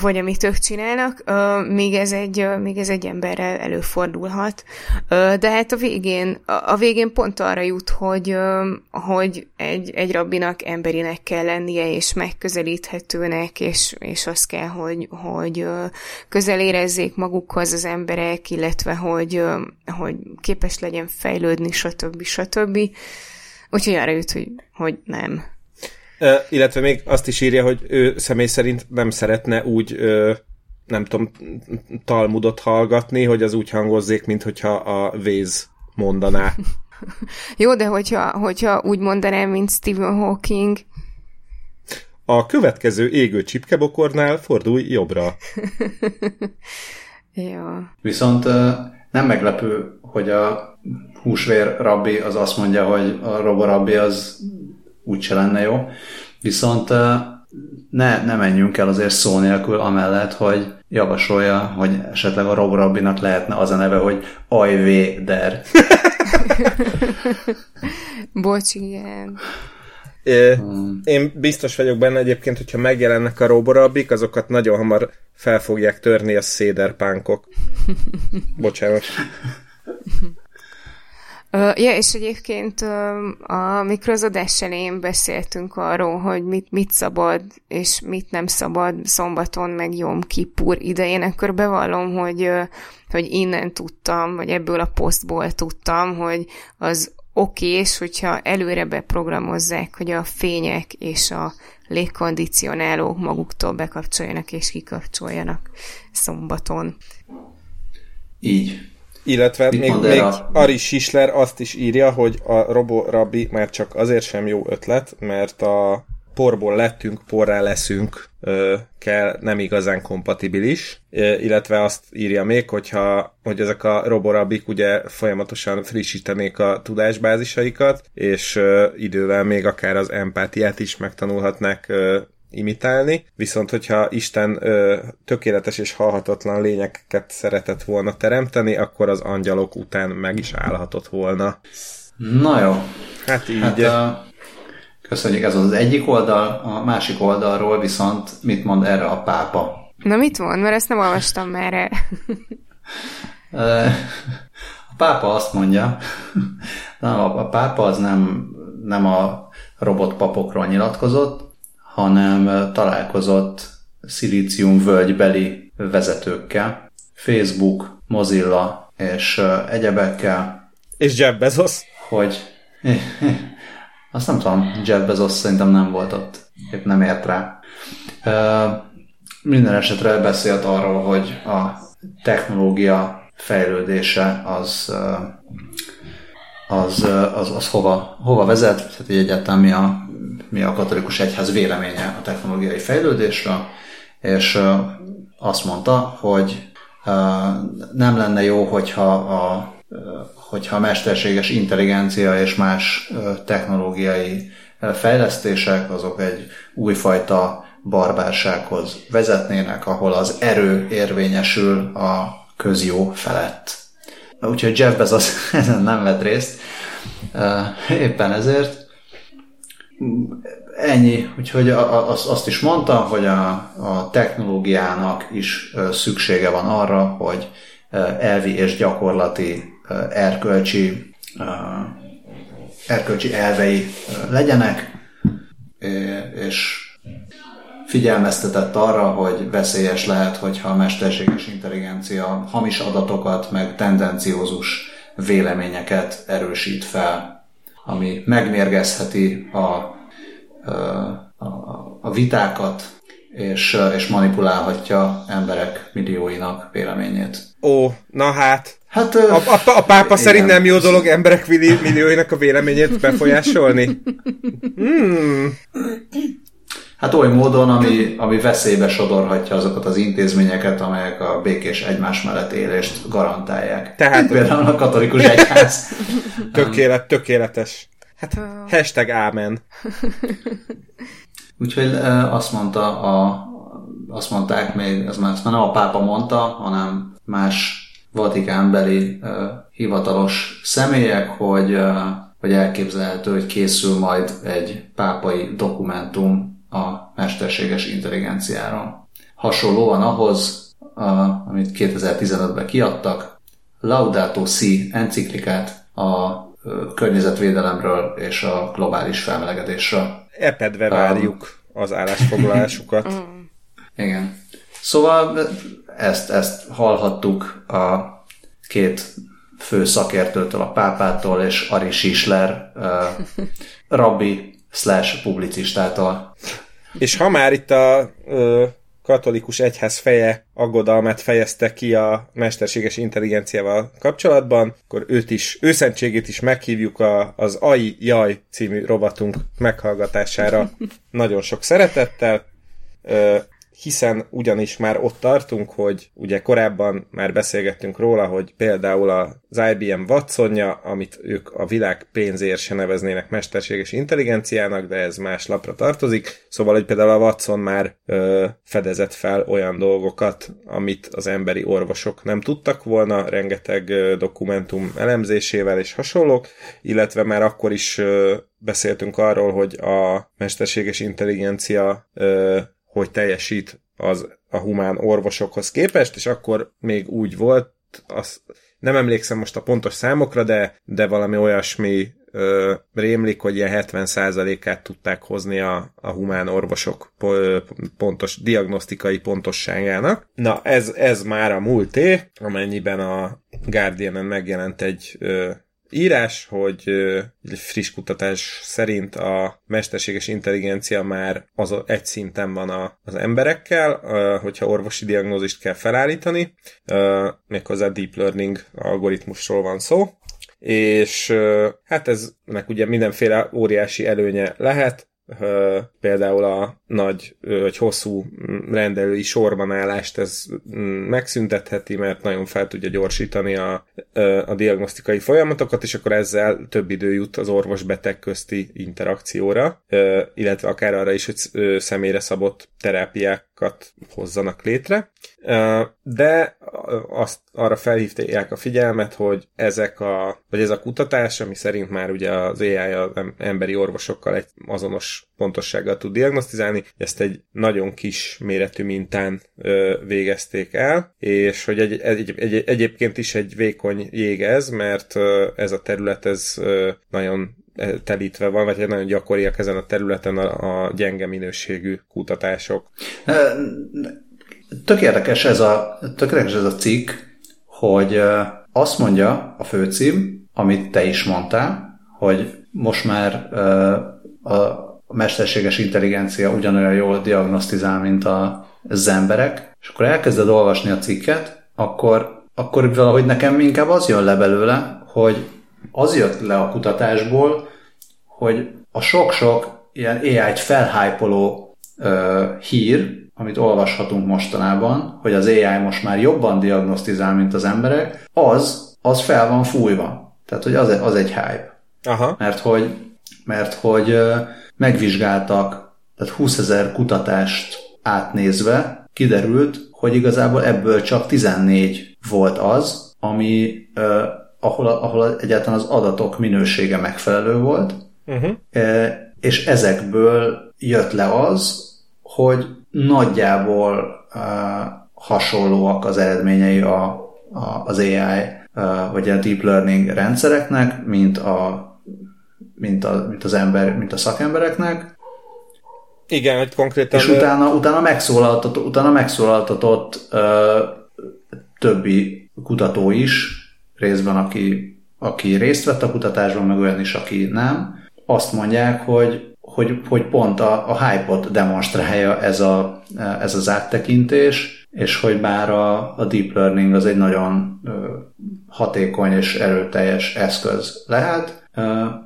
vagy amit ők csinálnak, még ez egy, még ez egy emberrel előfordulhat. De hát a végén, a végén pont arra jut, hogy, hogy egy, egy rabbinak emberinek kell lennie, és megközelíthetőnek, és, és az kell, hogy, hogy közel érezzék magukhoz az emberek, illetve hogy, hogy képes legyen fejlődni, stb. stb. Úgyhogy arra jut, hogy, hogy nem. Illetve még azt is írja, hogy ő személy szerint nem szeretne úgy, nem tudom, Talmudot hallgatni, hogy az úgy hangozzék, mint hogyha a Véz mondaná. Jó, de hogyha, hogyha úgy mondanám, mint Stephen Hawking. A következő égő csipkebokornál fordulj jobbra. ja. Viszont nem meglepő, hogy a húsvér rabbi az azt mondja, hogy a roborabbi az úgyse lenne jó. Viszont ne, ne menjünk el azért szó nélkül amellett, hogy javasolja, hogy esetleg a Rob Robbinak lehetne az a neve, hogy Ajvéder. Bocs, igen. É, hmm. Én biztos vagyok benne egyébként, hogyha megjelennek a roborabbik, azokat nagyon hamar fel fogják törni a széderpánkok. Bocsánat. Ja, és egyébként amikor az adás elején beszéltünk arról, hogy mit, mit szabad és mit nem szabad szombaton meg Jom Kipur idején, akkor bevallom, hogy, hogy innen tudtam, vagy ebből a posztból tudtam, hogy az oké, és hogyha előre beprogramozzák, hogy a fények és a légkondicionálók maguktól bekapcsoljanak és kikapcsoljanak szombaton. Így. Illetve még, még Ari Sisler azt is írja, hogy a Robo Rabbi már csak azért sem jó ötlet, mert a porból lettünk, porrá leszünk ö, kell, nem igazán kompatibilis, illetve azt írja még, hogyha, hogy ezek a roborabik ugye folyamatosan frissítenék a tudásbázisaikat, és ö, idővel még akár az empátiát is megtanulhatnák ö, imitálni, viszont hogyha Isten ö, tökéletes és halhatatlan lényeket szeretett volna teremteni, akkor az angyalok után meg is állhatott volna. Na jó. Hát így. Hát, uh, Köszönjük, ez az egyik oldal, a másik oldalról viszont mit mond erre a pápa? Na mit mond, mert ezt nem olvastam már el. A pápa azt mondja, nem, a pápa az nem, nem a robotpapokról nyilatkozott, hanem találkozott szilícium völgybeli vezetőkkel, Facebook, Mozilla és egyebekkel. És Jeff Bezos? Hogy azt nem tudom, Jeff Bezos szerintem nem volt ott, épp nem ért rá. Minden esetre beszélt arról, hogy a technológia fejlődése az, az, az, az hova, hova vezet, tehát egy egyáltalán mi a, mi a katolikus egyház véleménye a technológiai fejlődésről, és azt mondta, hogy nem lenne jó, hogyha a, hogyha a mesterséges intelligencia és más technológiai fejlesztések azok egy újfajta barbársághoz vezetnének, ahol az erő érvényesül a közjó felett. Úgyhogy Jeff Bezos ezen nem vett részt, éppen ezért. Ennyi, úgyhogy azt is mondta, hogy a, a technológiának is szüksége van arra, hogy elvi és gyakorlati erkölcsi, erkölcsi elvei legyenek, és figyelmeztetett arra, hogy veszélyes lehet, hogyha a mesterséges intelligencia hamis adatokat, meg tendenciózus véleményeket erősít fel, ami megmérgezheti a, a, a vitákat, és, és manipulálhatja emberek millióinak véleményét. Ó, na hát. Hát, a, a, a pápa igen. szerint nem jó dolog emberek millióinak a véleményét befolyásolni? Hmm. Hát oly módon, ami, ami veszélybe sodorhatja azokat az intézményeket, amelyek a békés egymás mellett élést garantálják. Tehát például a katolikus egyház. Tökélet, tökéletes. Hát hashtag ámen. Úgyhogy azt mondta a, azt mondták még, ez már, ezt már nem a pápa mondta, hanem más vatikánbeli uh, hivatalos személyek, hogy, uh, hogy elképzelhető, hogy készül majd egy pápai dokumentum a mesterséges intelligenciáról. Hasonlóan ahhoz, a, amit 2015-ben kiadtak, Laudato Si enciklikát a környezetvédelemről és a globális felmelegedésről. Epedve várjuk um, az állásfoglalásukat. Igen. Szóval ezt, ezt hallhattuk a két fő szakértőtől, a pápától és Ari Sisler, uh, rabbi slash publicistától. És ha már itt a ö, katolikus egyház feje aggodalmát fejezte ki a mesterséges intelligenciával kapcsolatban, akkor őt is, őszentségét is meghívjuk a, az AI Jaj című rovatunk meghallgatására nagyon sok szeretettel. Ö, hiszen ugyanis már ott tartunk, hogy ugye korábban már beszélgettünk róla, hogy például az IBM Watsonja, amit ők a világ pénzért se neveznének mesterséges intelligenciának, de ez más lapra tartozik, szóval, hogy például a Watson már ö, fedezett fel olyan dolgokat, amit az emberi orvosok nem tudtak volna, rengeteg ö, dokumentum elemzésével és hasonlók, illetve már akkor is ö, beszéltünk arról, hogy a mesterséges intelligencia ö, hogy teljesít az a humán orvosokhoz képest, és akkor még úgy volt, az, nem emlékszem most a pontos számokra, de, de valami olyasmi ö, rémlik, hogy ilyen 70%-át tudták hozni a, a humán orvosok pontos, diagnosztikai pontosságának. Na, ez, ez már a múlté, amennyiben a Guardian-en megjelent egy ö, írás, hogy friss kutatás szerint a mesterséges intelligencia már az egy szinten van a, az emberekkel, hogyha orvosi diagnózist kell felállítani, méghozzá deep learning algoritmusról van szó, és hát eznek ugye mindenféle óriási előnye lehet, például a nagy, vagy hosszú rendelői sorban állást ez megszüntetheti, mert nagyon fel tudja gyorsítani a, a diagnosztikai folyamatokat, és akkor ezzel több idő jut az orvos-beteg közti interakcióra, illetve akár arra is, hogy személyre szabott terápiák technológiákat hozzanak létre, de azt arra felhívták a figyelmet, hogy ezek a, vagy ez a kutatás, ami szerint már ugye az AI az emberi orvosokkal egy azonos pontossággal tud diagnosztizálni, ezt egy nagyon kis méretű mintán végezték el, és hogy egy, egy, egy, egyébként is egy vékony jég ez, mert ez a terület ez nagyon telítve van, vagy nagyon gyakoriak ezen a területen a, a gyenge minőségű kutatások. Tök érdekes ez a, tök érdekes ez a cikk, hogy azt mondja a főcím, amit te is mondtál, hogy most már a mesterséges intelligencia ugyanolyan jól diagnosztizál, mint az emberek, és akkor elkezded olvasni a cikket, akkor, akkor valahogy nekem inkább az jön le belőle, hogy az jött le a kutatásból, hogy a sok-sok ilyen AI-t felhájpoló uh, hír, amit olvashatunk mostanában, hogy az AI most már jobban diagnosztizál, mint az emberek, az, az fel van fújva. Tehát, hogy az, az egy hype. Aha. Mert hogy, mert hogy megvizsgáltak, tehát 20 ezer kutatást átnézve, kiderült, hogy igazából ebből csak 14 volt az, ami ahol, ahol egyáltalán az adatok minősége megfelelő volt, uh-huh. és ezekből jött le az, hogy nagyjából uh, hasonlóak az eredményei a, a, az AI uh, vagy a deep learning rendszereknek, mint, a, mint, a, mint az ember, mint a szakembereknek. Igen, hogy konkrétan... És utána, utána megszólaltatott, utána megszólaltatott uh, többi kutató is, részben aki, aki részt vett a kutatásban, meg olyan is, aki nem, azt mondják, hogy, hogy, hogy pont a, a hype-ot demonstrálja ez, a, ez az áttekintés, és hogy bár a, a deep learning az egy nagyon hatékony és erőteljes eszköz lehet,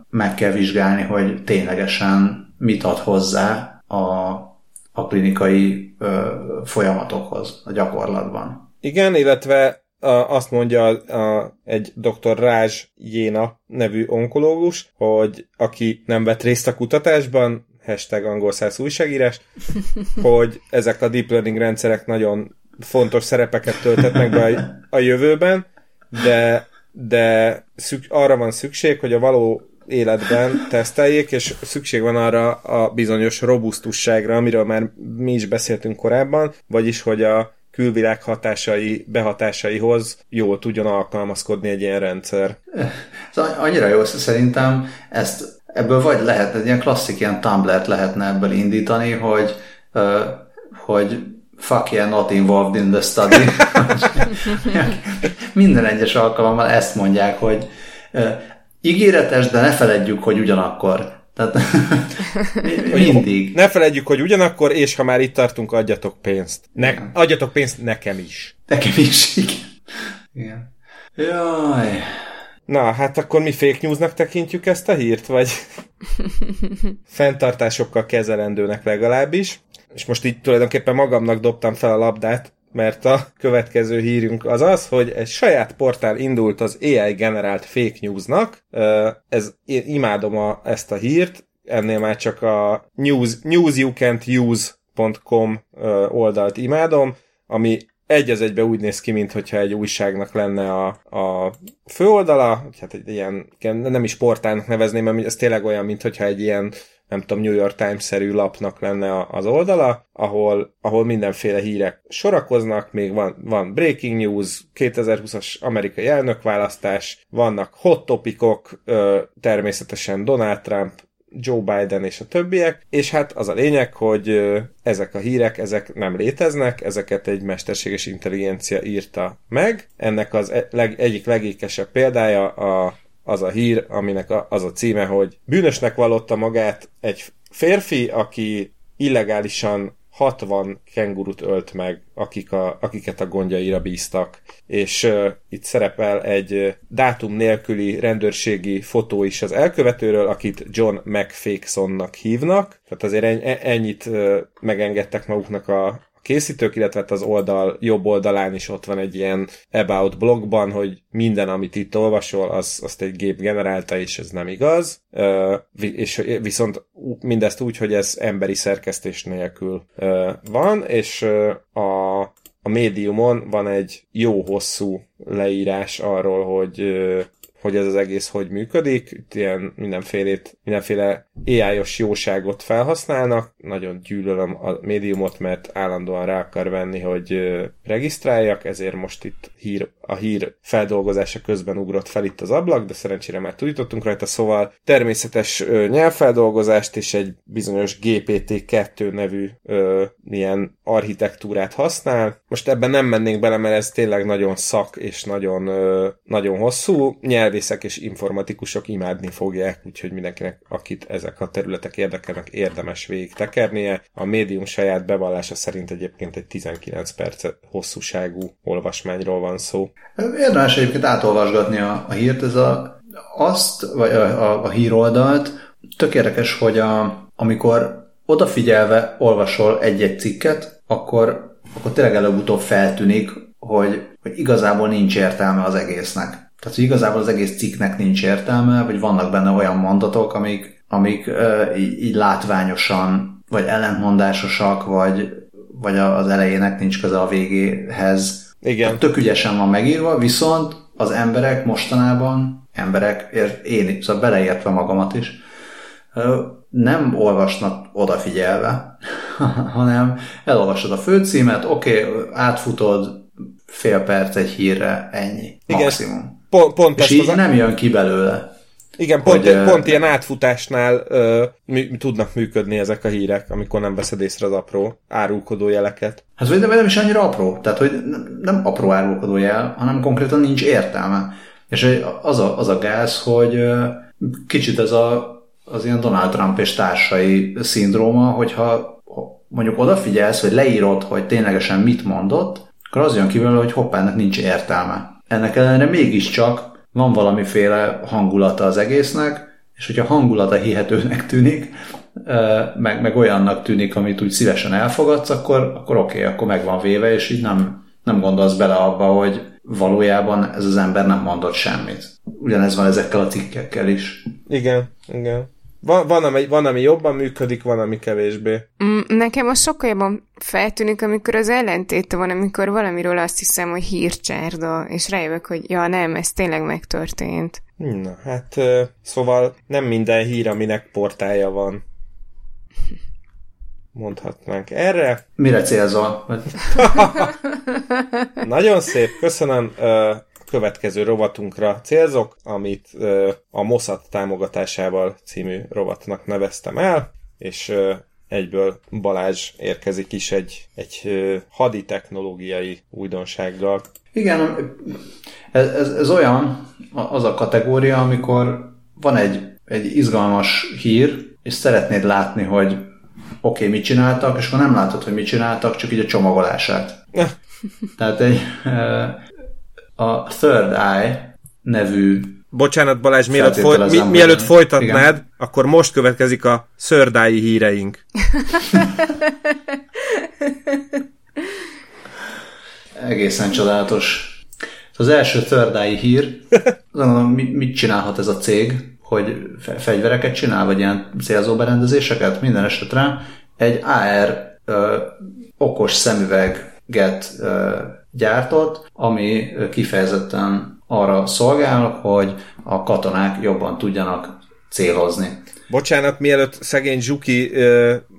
meg kell vizsgálni, hogy ténylegesen mit ad hozzá a, a klinikai folyamatokhoz a gyakorlatban. Igen, illetve azt mondja a, egy dr. Rázs Jéna nevű onkológus, hogy aki nem vett részt a kutatásban, hashtag angol száz újságírás, hogy ezek a deep learning rendszerek nagyon fontos szerepeket töltetnek be a, a jövőben, de, de szük, arra van szükség, hogy a való életben teszteljék, és szükség van arra a bizonyos robusztusságra, amiről már mi is beszéltünk korábban, vagyis hogy a külvilág hatásai, behatásaihoz jól tudjon alkalmazkodni egy ilyen rendszer. Ez annyira jó, szerintem ezt ebből vagy lehet, egy ilyen klasszik ilyen Tumblr-t lehetne ebből indítani, hogy, hogy fuck yeah, not involved in the study. Minden egyes alkalommal ezt mondják, hogy ígéretes, de ne feledjük, hogy ugyanakkor tehát mindig. Ne felejtjük, hogy ugyanakkor, és ha már itt tartunk, adjatok pénzt. Ne, adjatok pénzt nekem is. Nekem is, igen. igen. Jaj. Na, hát akkor mi fake newsnak tekintjük ezt a hírt, vagy fenntartásokkal kezelendőnek legalábbis. És most így tulajdonképpen magamnak dobtam fel a labdát, mert a következő hírünk az az, hogy egy saját portál indult az AI generált fake newsnak. Ez, én imádom a, ezt a hírt, ennél már csak a news, newsyoucan'tuse.com oldalt imádom, ami egy az egybe úgy néz ki, mintha egy újságnak lenne a, a főoldala, hát egy ilyen, nem is portálnak nevezném, mert ez tényleg olyan, mintha egy ilyen nem tudom, New York Times-szerű lapnak lenne az oldala, ahol, ahol mindenféle hírek sorakoznak, még van, van breaking news, 2020-as amerikai elnökválasztás, vannak hot topikok, természetesen Donald Trump, Joe Biden és a többiek, és hát az a lényeg, hogy ezek a hírek, ezek nem léteznek, ezeket egy mesterséges intelligencia írta meg. Ennek az e-, egyik legékesebb példája a az a hír, aminek a, az a címe, hogy bűnösnek vallotta magát egy férfi, aki illegálisan 60 kengurut ölt meg, akik a, akiket a gondjaira bíztak. És uh, itt szerepel egy dátum nélküli rendőrségi fotó is az elkövetőről, akit John McFakesonnak hívnak. Tehát azért en, ennyit uh, megengedtek maguknak a, készítők, illetve hát az oldal jobb oldalán is ott van egy ilyen About blogban, hogy minden, amit itt olvasol, az, azt egy gép generálta, és ez nem igaz. És viszont mindezt úgy, hogy ez emberi szerkesztés nélkül van, és a, a médiumon van egy jó hosszú leírás arról, hogy hogy ez az egész hogy működik, itt ilyen mindenfélét, mindenféle AI-os jóságot felhasználnak, nagyon gyűlölöm a médiumot, mert állandóan rá akar venni, hogy regisztráljak, ezért most itt hír, a hír feldolgozása közben ugrott fel itt az ablak, de szerencsére már tudítottunk rajta, szóval természetes nyelvfeldolgozást és egy bizonyos GPT-2 nevű ö, ilyen architektúrát használ. Most ebben nem mennénk bele, mert ez tényleg nagyon szak és nagyon, ö, nagyon hosszú. Nyelvészek és informatikusok imádni fogják, úgyhogy mindenkinek, akit ezek a területek érdekelnek, érdemes végig tekernie. A médium saját bevallása szerint egyébként egy 19 perc hosszúságú olvasmányról van szó. Érdemes egyébként átolvasgatni a, a hírt, ez a, azt, vagy a, a, a híroldalt, tök érdekes, hogy a, amikor odafigyelve olvasol egy-egy cikket, akkor, akkor tényleg előbb-utóbb feltűnik, hogy, hogy igazából nincs értelme az egésznek. Tehát, hogy igazából az egész cikknek nincs értelme, vagy vannak benne olyan mondatok, amik, amik uh, így, így látványosan, vagy ellentmondásosak, vagy, vagy az elejének nincs köze a végéhez, igen. Tök ügyesen van megírva, viszont az emberek mostanában, emberek, én szóval beleértve magamat is, nem olvasnak odafigyelve, hanem elolvasod a főcímet, oké, okay, átfutod fél perc egy hírre, ennyi, Igen, maximum. Pont, pont és így az... nem jön ki belőle. Igen, pont, hogy, pont ilyen átfutásnál ö, mű, tudnak működni ezek a hírek, amikor nem veszed észre az apró árulkodó jeleket. Hát vagy nem is annyira apró, tehát hogy nem apró árulkodó jel, hanem konkrétan nincs értelme. És az a, az a gáz, hogy kicsit ez a, az ilyen Donald Trump és társai szindróma, hogyha mondjuk odafigyelsz, hogy leírod, hogy ténylegesen mit mondott, akkor az jön kívül, hogy hoppá, ennek nincs értelme. Ennek ellenére mégiscsak van valamiféle hangulata az egésznek, és hogyha hangulata hihetőnek tűnik, meg, meg olyannak tűnik, amit úgy szívesen elfogadsz, akkor, akkor oké, okay, akkor meg van véve, és így nem, nem gondolsz bele abba, hogy valójában ez az ember nem mondott semmit. Ugyanez van ezekkel a cikkekkel is. Igen, igen. Van, van, ami, van, ami jobban működik, van, ami kevésbé. Mm, nekem az sokkal jobban feltűnik, amikor az ellentéte van, amikor valamiről azt hiszem, hogy hírcsárda, és rájövök, hogy ja nem, ez tényleg megtörtént. Na, hát szóval nem minden hír, aminek portája van. Mondhatnánk erre. Mire célzol? Nagyon szép, köszönöm következő rovatunkra célzok, amit a Mossad támogatásával című rovatnak neveztem el, és egyből Balázs érkezik is egy, egy hadi technológiai újdonsággal. Igen, ez, ez, ez olyan, az a kategória, amikor van egy, egy izgalmas hír, és szeretnéd látni, hogy oké, okay, mit csináltak, és akkor nem látod, hogy mit csináltak, csak így a csomagolását. Tehát egy, a Third Eye nevű Bocsánat Balázs, mielőtt, foly- mi- mielőtt folytatnád, Igen. akkor most következik a szördái híreink. Egészen csodálatos. Az első Third hír, gondolom, mit csinálhat ez a cég, hogy fegyvereket csinál, vagy ilyen célzóberendezéseket? Minden esetre egy AR ö, okos szemüveget ö, gyártott, ami kifejezetten arra szolgál, hogy a katonák jobban tudjanak célozni. Bocsánat, mielőtt szegény Zsuki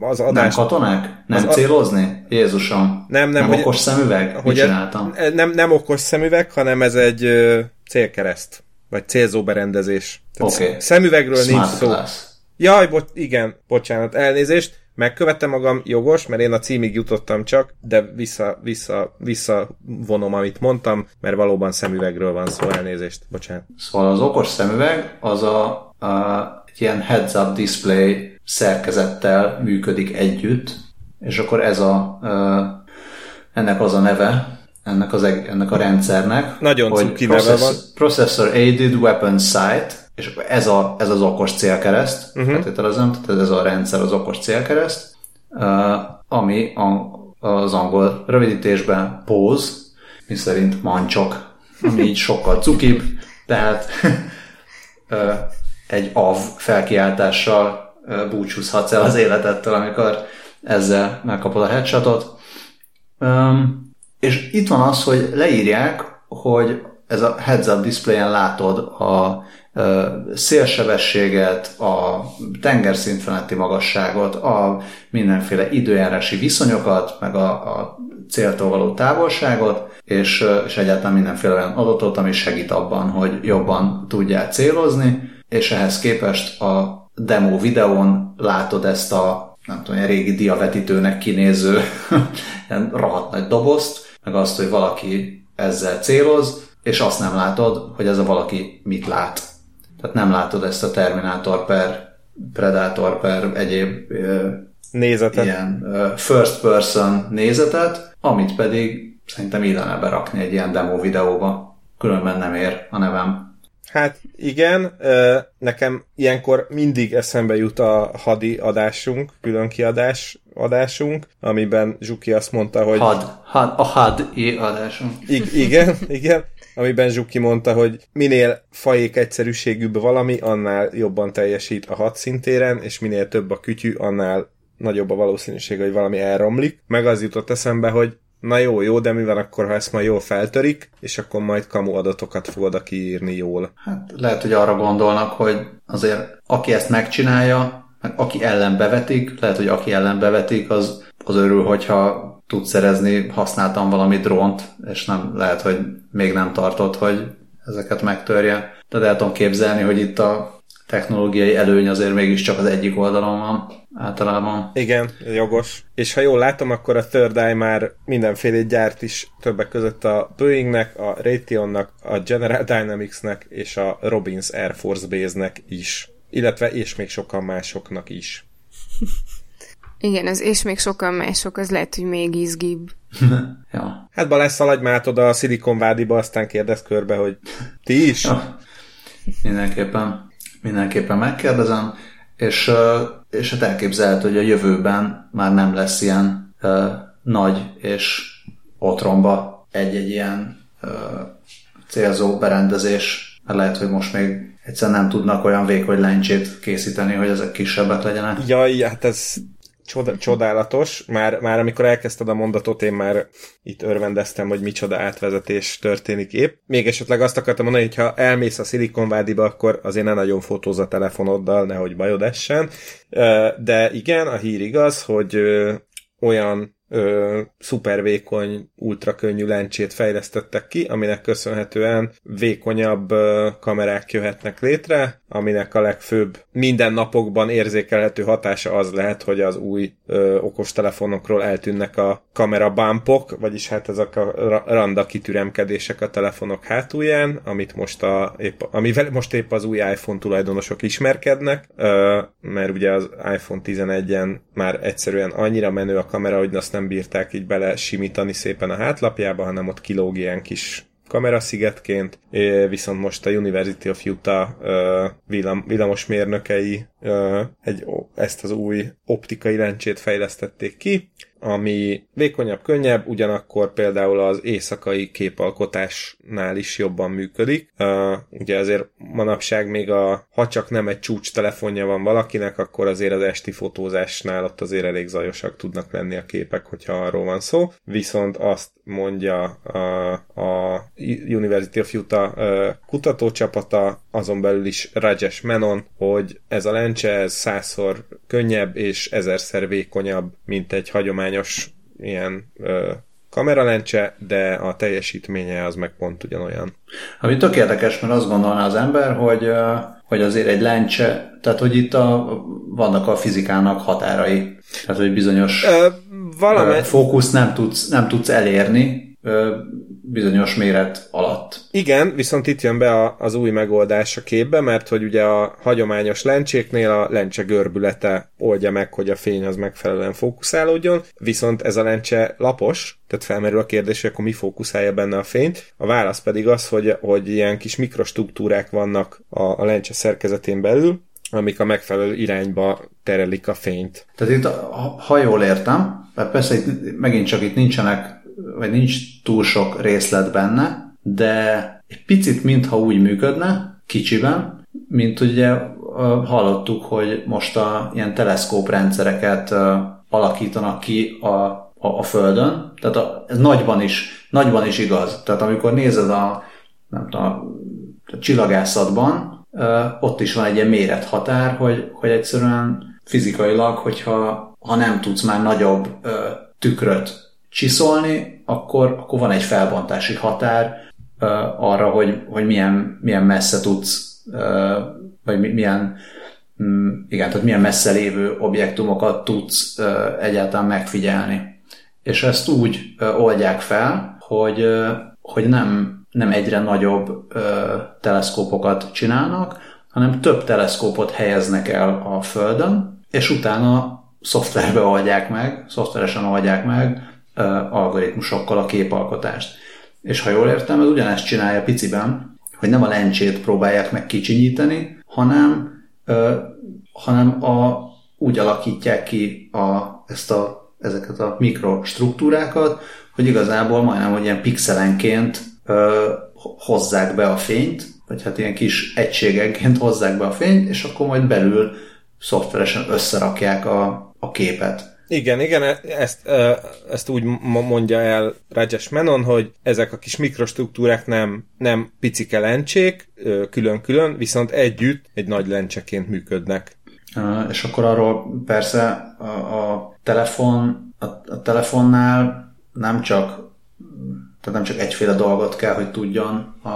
az adás... Nem katonák? Nem az célozni? Jézusom. Nem, nem. Nem hogy, okos szemüveg? Hogy csináltam? Nem, nem okos szemüveg, hanem ez egy célkereszt. Vagy célzó berendezés. Oké. Okay. Szemüvegről Smart nincs szó. Class. Jaj, bo- igen, bocsánat, elnézést megkövettem magam, jogos, mert én a címig jutottam csak, de vissza, vissza, vissza vonom, amit mondtam, mert valóban szemüvegről van szó, elnézést, bocsánat. Szóval az okos szemüveg az a, a egy ilyen heads-up display szerkezettel működik együtt, és akkor ez a, ennek az a neve, ennek, az, ennek a rendszernek, Nagyon hogy process, van. Processor Aided Weapon Sight, és ez, a, ez az okos célkereszt, uh-huh. feltételezem, tehát ez a rendszer az okos célkereszt, ami a az angol rövidítésben pose, mi szerint mancsok, ami így sokkal cukibb, tehát egy av felkiáltással búcsúzhatsz el az életettől, amikor ezzel megkapod a headshotot. És itt van az, hogy leírják, hogy ez a heads-up displayen látod a szélsebességet, a tengerszint feletti magasságot, a mindenféle időjárási viszonyokat, meg a, a céltól való távolságot, és, és egyáltalán mindenféle olyan adatot, ami segít abban, hogy jobban tudjál célozni, és ehhez képest a demo videón látod ezt a nem tudom, ilyen régi diavetítőnek kinéző ilyen rohadt nagy dobozt, meg azt, hogy valaki ezzel céloz, és azt nem látod, hogy ez a valaki mit lát. Tehát nem látod ezt a Terminator per Predator per egyéb nézetet. ilyen first person nézetet, amit pedig szerintem illene berakni egy ilyen demo videóba. Különben nem ér a nevem. Hát igen, nekem ilyenkor mindig eszembe jut a hadi adásunk, külön kiadás adásunk, amiben Zsuki azt mondta, hogy... Had, had a hadi adásunk. I- igen, igen, amiben Zsuki mondta, hogy minél fajék egyszerűségűbb valami, annál jobban teljesít a hat szintéren, és minél több a kütyű, annál nagyobb a valószínűség, hogy valami elromlik. Meg az jutott eszembe, hogy na jó, jó, de mi van akkor, ha ezt majd jól feltörik, és akkor majd kamu adatokat fog oda kiírni jól. Hát lehet, hogy arra gondolnak, hogy azért aki ezt megcsinálja, meg aki ellen bevetik, lehet, hogy aki ellen bevetik, az, az örül, hogyha tud szerezni, használtam valami drónt, és nem lehet, hogy még nem tartott, hogy ezeket megtörje. De el tudom képzelni, hogy itt a technológiai előny azért mégiscsak az egyik oldalon van általában. Igen, jogos. És ha jól látom, akkor a Third Eye már mindenféle gyárt is többek között a Boeingnek, a Raytheonnak, a General Dynamicsnek és a Robbins Air Force Base-nek is. Illetve és még sokan másoknak is. Igen, az és még sokan mások, az lehet, hogy még izgibb. ja. Hát Balázs, szaladj már oda a Silicon Valley-ba, aztán kérdez körbe, hogy ti is? Ja. Mindenképpen, mindenképpen megkérdezem, és, és hát elképzelhető, hogy a jövőben már nem lesz ilyen uh, nagy és otromba egy-egy ilyen uh, célzó berendezés, mert lehet, hogy most még egyszerűen nem tudnak olyan vékony lencsét készíteni, hogy ezek kisebbek legyenek. Jaj, hát ez csoda, csodálatos. Már, már amikor elkezdted a mondatot, én már itt örvendeztem, hogy micsoda átvezetés történik épp. Még esetleg azt akartam mondani, hogy ha elmész a Silicon Valley-ba, akkor azért ne nagyon fotóz a telefonoddal, nehogy bajod essen. De igen, a hír igaz, hogy olyan ö, szuper vékony, ultra könnyű lencsét fejlesztettek ki, aminek köszönhetően vékonyabb ö, kamerák jöhetnek létre, aminek a legfőbb mindennapokban érzékelhető hatása az lehet, hogy az új ö, okostelefonokról eltűnnek a kamera bumpok, vagyis hát ezek a randa kitüremkedések a telefonok hátulján, amit most a, épp, amivel most épp az új iPhone tulajdonosok ismerkednek, ö, mert ugye az iPhone 11-en már egyszerűen annyira menő a kamera, hogy azt nem bírták így bele simítani szépen a hátlapjába, hanem ott kilóg ilyen kis kameraszigetként, viszont most a University of Utah villam, villamosmérnökei egy, ezt az új optikai lencsét fejlesztették ki, ami vékonyabb, könnyebb, ugyanakkor például az éjszakai képalkotásnál is jobban működik. Uh, ugye azért manapság még a, ha csak nem egy csúcs telefonja van valakinek, akkor azért az esti fotózásnál ott azért elég zajosak tudnak lenni a képek, hogyha arról van szó. Viszont azt mondja a, a University of Utah uh, kutatócsapata, azon belül is Rajesh Menon, hogy ez a lencse ez százszor könnyebb és ezerszer vékonyabb, mint egy hagyományos ilyen ö, kameralencse, de a teljesítménye az meg pont ugyanolyan. Ami tök érdekes, mert azt gondolná az ember, hogy, hogy azért egy lencse, tehát hogy itt a, vannak a fizikának határai, tehát hogy bizonyos Ö, valami... fókusz nem tudsz, nem tudsz elérni, bizonyos méret alatt. Igen, viszont itt jön be a, az új megoldás a képbe, mert hogy ugye a hagyományos lencséknél a lencse görbülete oldja meg, hogy a fény az megfelelően fókuszálódjon, viszont ez a lencse lapos, tehát felmerül a kérdés, hogy akkor mi fókuszálja benne a fényt. A válasz pedig az, hogy, hogy ilyen kis mikrostruktúrák vannak a, a lencse szerkezetén belül, amik a megfelelő irányba terelik a fényt. Tehát itt, ha jól értem, mert persze itt, megint csak itt nincsenek, vagy nincs túl sok részlet benne, de egy picit mintha úgy működne, kicsiben, mint ugye hallottuk, hogy most a ilyen teleszkóp rendszereket alakítanak ki a, a, a Földön. Tehát a, ez nagyban is, nagyban is igaz. Tehát amikor nézed a, nem tudom, a csillagászatban, ott is van egy ilyen mérethatár, hogy, hogy egyszerűen fizikailag, hogyha ha nem tudsz már nagyobb tükröt csiszolni, akkor, akkor van egy felbontási határ arra, hogy, hogy milyen, milyen messze tudsz, vagy milyen, mm, igen, tehát milyen messze lévő objektumokat tudsz egyáltalán megfigyelni. És ezt úgy oldják fel, hogy, hogy nem, nem egyre nagyobb teleszkópokat csinálnak, hanem több teleszkópot helyeznek el a Földön, és utána szoftverbe oldják meg, szoftveresen oldják meg algoritmusokkal a képalkotást. És ha jól értem, ez ugyanezt csinálja piciben, hogy nem a lencsét próbálják meg kicsinyíteni, hanem, ö, hanem a, úgy alakítják ki a, ezt a, ezeket a mikrostruktúrákat, hogy igazából majdnem, hogy ilyen pixelenként ö, hozzák be a fényt, vagy hát ilyen kis egységekként hozzák be a fényt, és akkor majd belül szoftveresen összerakják a, a képet. Igen, igen, e- ezt, ezt úgy mondja el Rajesh Menon, hogy ezek a kis mikrostruktúrák nem, nem picike lencsék, külön-külön, viszont együtt egy nagy lencseként működnek. És akkor arról persze a, a telefon, a, a telefonnál nem csak tehát nem csak egyféle dolgot kell, hogy tudjon a,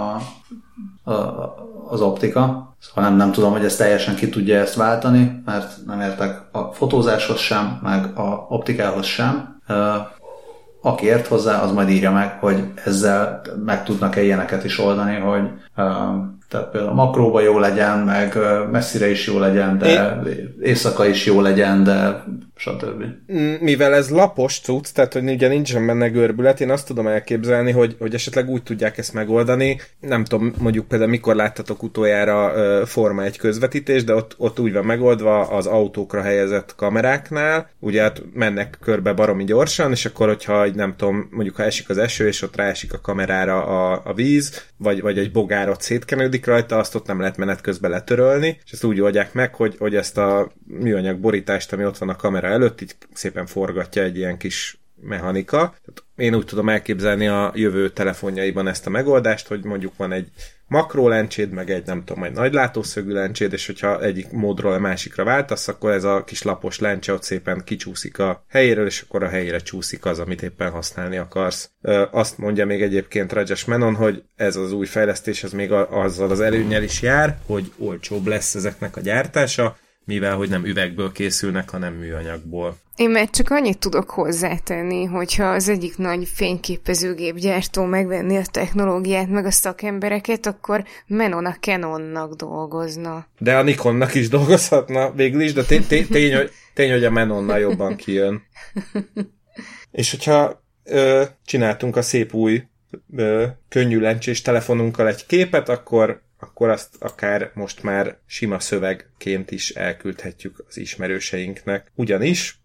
a, az optika, szóval nem, nem tudom, hogy ez teljesen ki tudja ezt váltani, mert nem értek a fotózáshoz sem, meg a optikához sem. Aki ért hozzá, az majd írja meg, hogy ezzel meg tudnak-e ilyeneket is oldani, hogy tehát például makróba jó legyen, meg messzire is jó legyen, de Én... éjszaka is jó legyen, de stb. Mivel ez lapos cucc, tehát hogy ugye nincsen benne görbület, én azt tudom elképzelni, hogy, hogy esetleg úgy tudják ezt megoldani, nem tudom, mondjuk például mikor láttatok utoljára uh, Forma egy közvetítés, de ott, ott úgy van megoldva az autókra helyezett kameráknál, ugye hát mennek körbe baromi gyorsan, és akkor, hogyha nem tudom, mondjuk ha esik az eső, és ott ráesik a kamerára a, a víz, vagy, vagy egy bogárot szétkenődik rajta, azt ott nem lehet menet közben letörölni, és ezt úgy oldják meg, hogy, hogy ezt a műanyag borítást, ami ott van a kamera előtt, így szépen forgatja egy ilyen kis mechanika. Tehát én úgy tudom elképzelni a jövő telefonjaiban ezt a megoldást, hogy mondjuk van egy makrolencséd, meg egy nem tudom, egy nagy látószögű lencséd, és hogyha egyik módról a másikra váltasz, akkor ez a kis lapos lencse ott szépen kicsúszik a helyéről, és akkor a helyére csúszik az, amit éppen használni akarsz. Azt mondja még egyébként Rajesh Menon, hogy ez az új fejlesztés, ez még azzal az előnyel is jár, hogy olcsóbb lesz ezeknek a gyártása, mivel hogy nem üvegből készülnek, hanem műanyagból. Én meg csak annyit tudok hozzátenni, hogyha az egyik nagy fényképezőgépgyártó megvenni a technológiát, meg a szakembereket, akkor Menon a Canonnak dolgozna. De a Nikonnak is dolgozhatna végül is, de tény, tény, tény, hogy, tény hogy a Menonnal jobban kijön. És hogyha ö, csináltunk a szép új ö, könnyű lencsés telefonunkkal egy képet, akkor akkor azt akár most már sima szövegként is elküldhetjük az ismerőseinknek. Ugyanis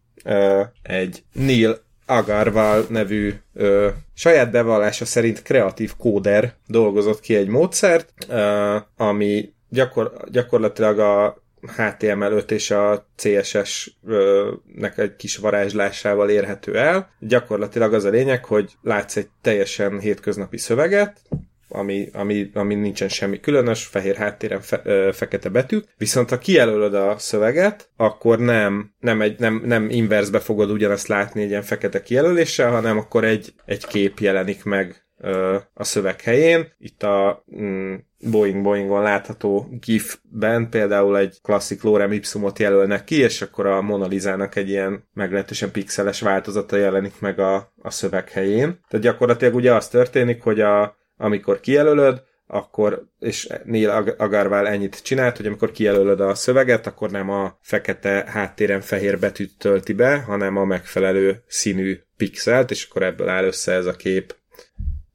egy Neil Agarwal nevű ö, saját bevallása szerint kreatív kóder dolgozott ki egy módszert, ö, ami gyakor, gyakorlatilag a HTML5 és a CSS-nek egy kis varázslásával érhető el. Gyakorlatilag az a lényeg, hogy látsz egy teljesen hétköznapi szöveget, ami, ami, ami nincsen semmi különös, fehér háttéren fe, ö, fekete betűk, viszont ha kijelölöd a szöveget, akkor nem, nem, egy, nem, nem inverzbe fogod ugyanazt látni egy ilyen fekete kijelöléssel, hanem akkor egy, egy kép jelenik meg ö, a szöveg helyén. Itt a mm, Boeing Boeingon látható GIF-ben például egy klasszik lorem ipsumot jelölnek ki, és akkor a Mona Lisa-nak egy ilyen meglehetősen pixeles változata jelenik meg a, a szöveg helyén. Tehát gyakorlatilag ugye az történik, hogy a, amikor kijelölöd, akkor, és Neil Agarwal ennyit csinált, hogy amikor kijelölöd a szöveget, akkor nem a fekete háttéren fehér betűt tölti be, hanem a megfelelő színű pixelt, és akkor ebből áll össze ez a kép.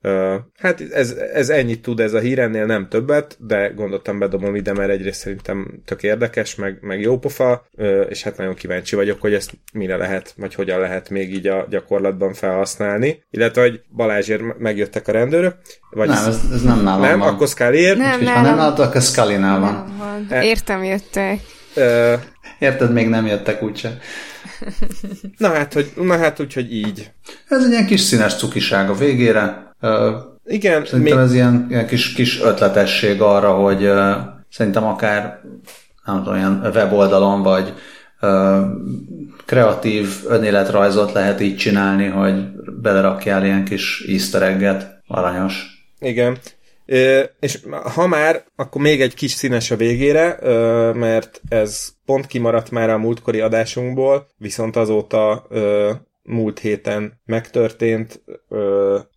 Uh, hát ez, ez ennyit tud ez a hír, ennél nem többet, de gondoltam bedobom ide, mert egyrészt szerintem tök érdekes, meg, meg jó pofa, uh, és hát nagyon kíváncsi vagyok, hogy ezt mire lehet, vagy hogyan lehet még így a gyakorlatban felhasználni. Illetve, hogy Balázsért megjöttek a rendőrök. Vagy nem, ez, ez nem nálam Nem, van. akkor Scully Nem, És ha nem nálam, akkor scully van. Nem van. Értem, jöttek. Uh, Érted, még nem jöttek úgyse. na hát, hogy, na hát úgyhogy így. Ez egy ilyen kis színes cukiság a végére. Igen, szerintem még... ez ilyen, kis, kis ötletesség arra, hogy szerintem akár nem tudom, ilyen weboldalon, vagy kreatív önéletrajzot lehet így csinálni, hogy belerakjál ilyen kis easter egget. Aranyos. Igen. Ö, és ha már, akkor még egy kis színes a végére, ö, mert ez pont kimaradt már a múltkori adásunkból, viszont azóta ö, múlt héten megtörtént,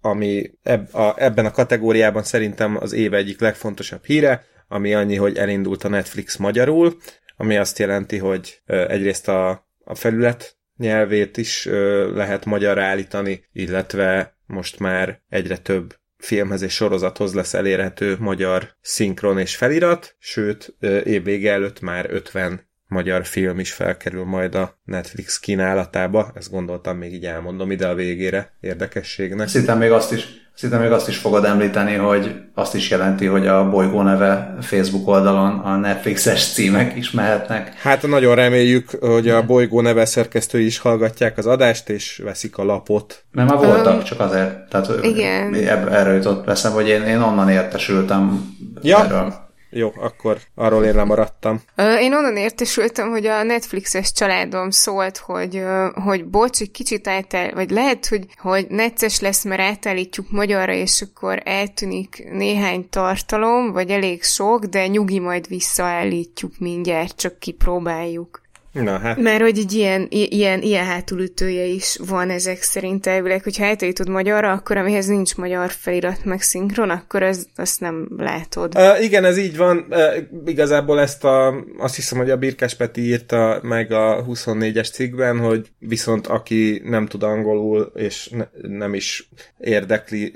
ami eb, a, ebben a kategóriában szerintem az év egyik legfontosabb híre, ami annyi, hogy elindult a Netflix magyarul, ami azt jelenti, hogy egyrészt a, a felület nyelvét is lehet magyarra állítani, illetve most már egyre több filmhez és sorozathoz lesz elérhető magyar szinkron és felirat, sőt, évvége előtt már 50 magyar film is felkerül majd a Netflix kínálatába. Ezt gondoltam, még így elmondom ide a végére érdekességnek. Szerintem még azt is, Szerintem még azt is fogod említeni, hogy azt is jelenti, hogy a bolygó neve Facebook oldalon a Netflixes címek is mehetnek. Hát nagyon reméljük, hogy a bolygó neve szerkesztői is hallgatják az adást, és veszik a lapot. Mert már voltak, um, csak azért. Tehát igen. Erről jutott veszem, hogy én, én onnan értesültem ja. erről. Jó, akkor arról én lemaradtam. Én onnan értesültem, hogy a Netflixes családom szólt, hogy, hogy bocs, egy kicsit átáll, vagy lehet, hogy, hogy necces lesz, mert átállítjuk magyarra, és akkor eltűnik néhány tartalom, vagy elég sok, de nyugi majd visszaállítjuk mindjárt, csak kipróbáljuk. Na, hát. Mert hogy egy ilyen, ilyen, ilyen hátulütője is van ezek szerint elvileg, hogyha eltétod magyarra, akkor amihez nincs magyar felirat meg szinkron, akkor ez, azt nem látod. Uh, igen, ez így van. Uh, igazából ezt a, azt hiszem, hogy a Birkás Peti írta meg a 24-es cikkben, hogy viszont aki nem tud angolul, és ne, nem is érdekli,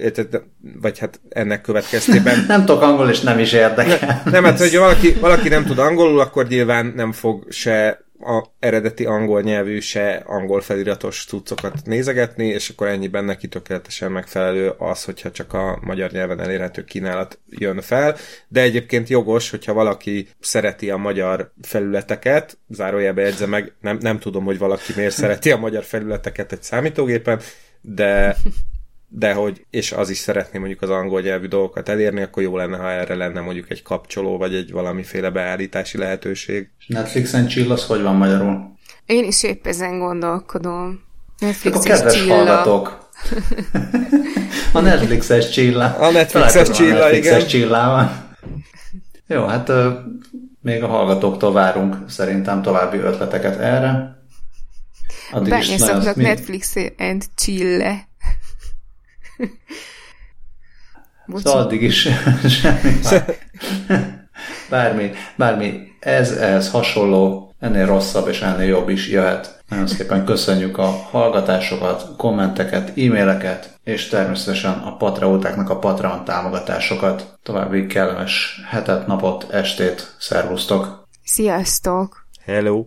vagy hát ennek következtében... nem tudok angol, és nem is érdekel. Ne, nem, hát, hogy valaki, valaki nem tud angolul, akkor nyilván nem fog se a eredeti angol nyelvű se angol feliratos cuccokat nézegetni, és akkor ennyiben neki tökéletesen megfelelő az, hogyha csak a magyar nyelven elérhető kínálat jön fel, de egyébként jogos, hogyha valaki szereti a magyar felületeket, zárójelbe jegyze meg, nem, nem tudom, hogy valaki miért szereti a magyar felületeket egy számítógépen, de de hogy, és az is szeretné mondjuk az angol nyelvű dolgokat elérni, akkor jó lenne, ha erre lenne mondjuk egy kapcsoló, vagy egy valamiféle beállítási lehetőség. Netflixen chill, az hogy van magyarul? Én is épp ezen gondolkodom. Netflix a kedves csilla. hallgatók. a Netflixes csilla. A Netflixes csilla, a Netflixes igen. csillával. Jó, hát még a hallgatóktól várunk szerintem további ötleteket erre. Addig Bányászoknak Netflix and chille. Szóval addig is semmi. Bármi, bármi ez ehhez hasonló, ennél rosszabb és ennél jobb is jöhet. Nagyon szépen köszönjük a hallgatásokat, kommenteket, e-maileket, és természetesen a Patreótáknak a Patreon támogatásokat. További kellemes hetet, napot, estét, szervusztok! Sziasztok! Hello!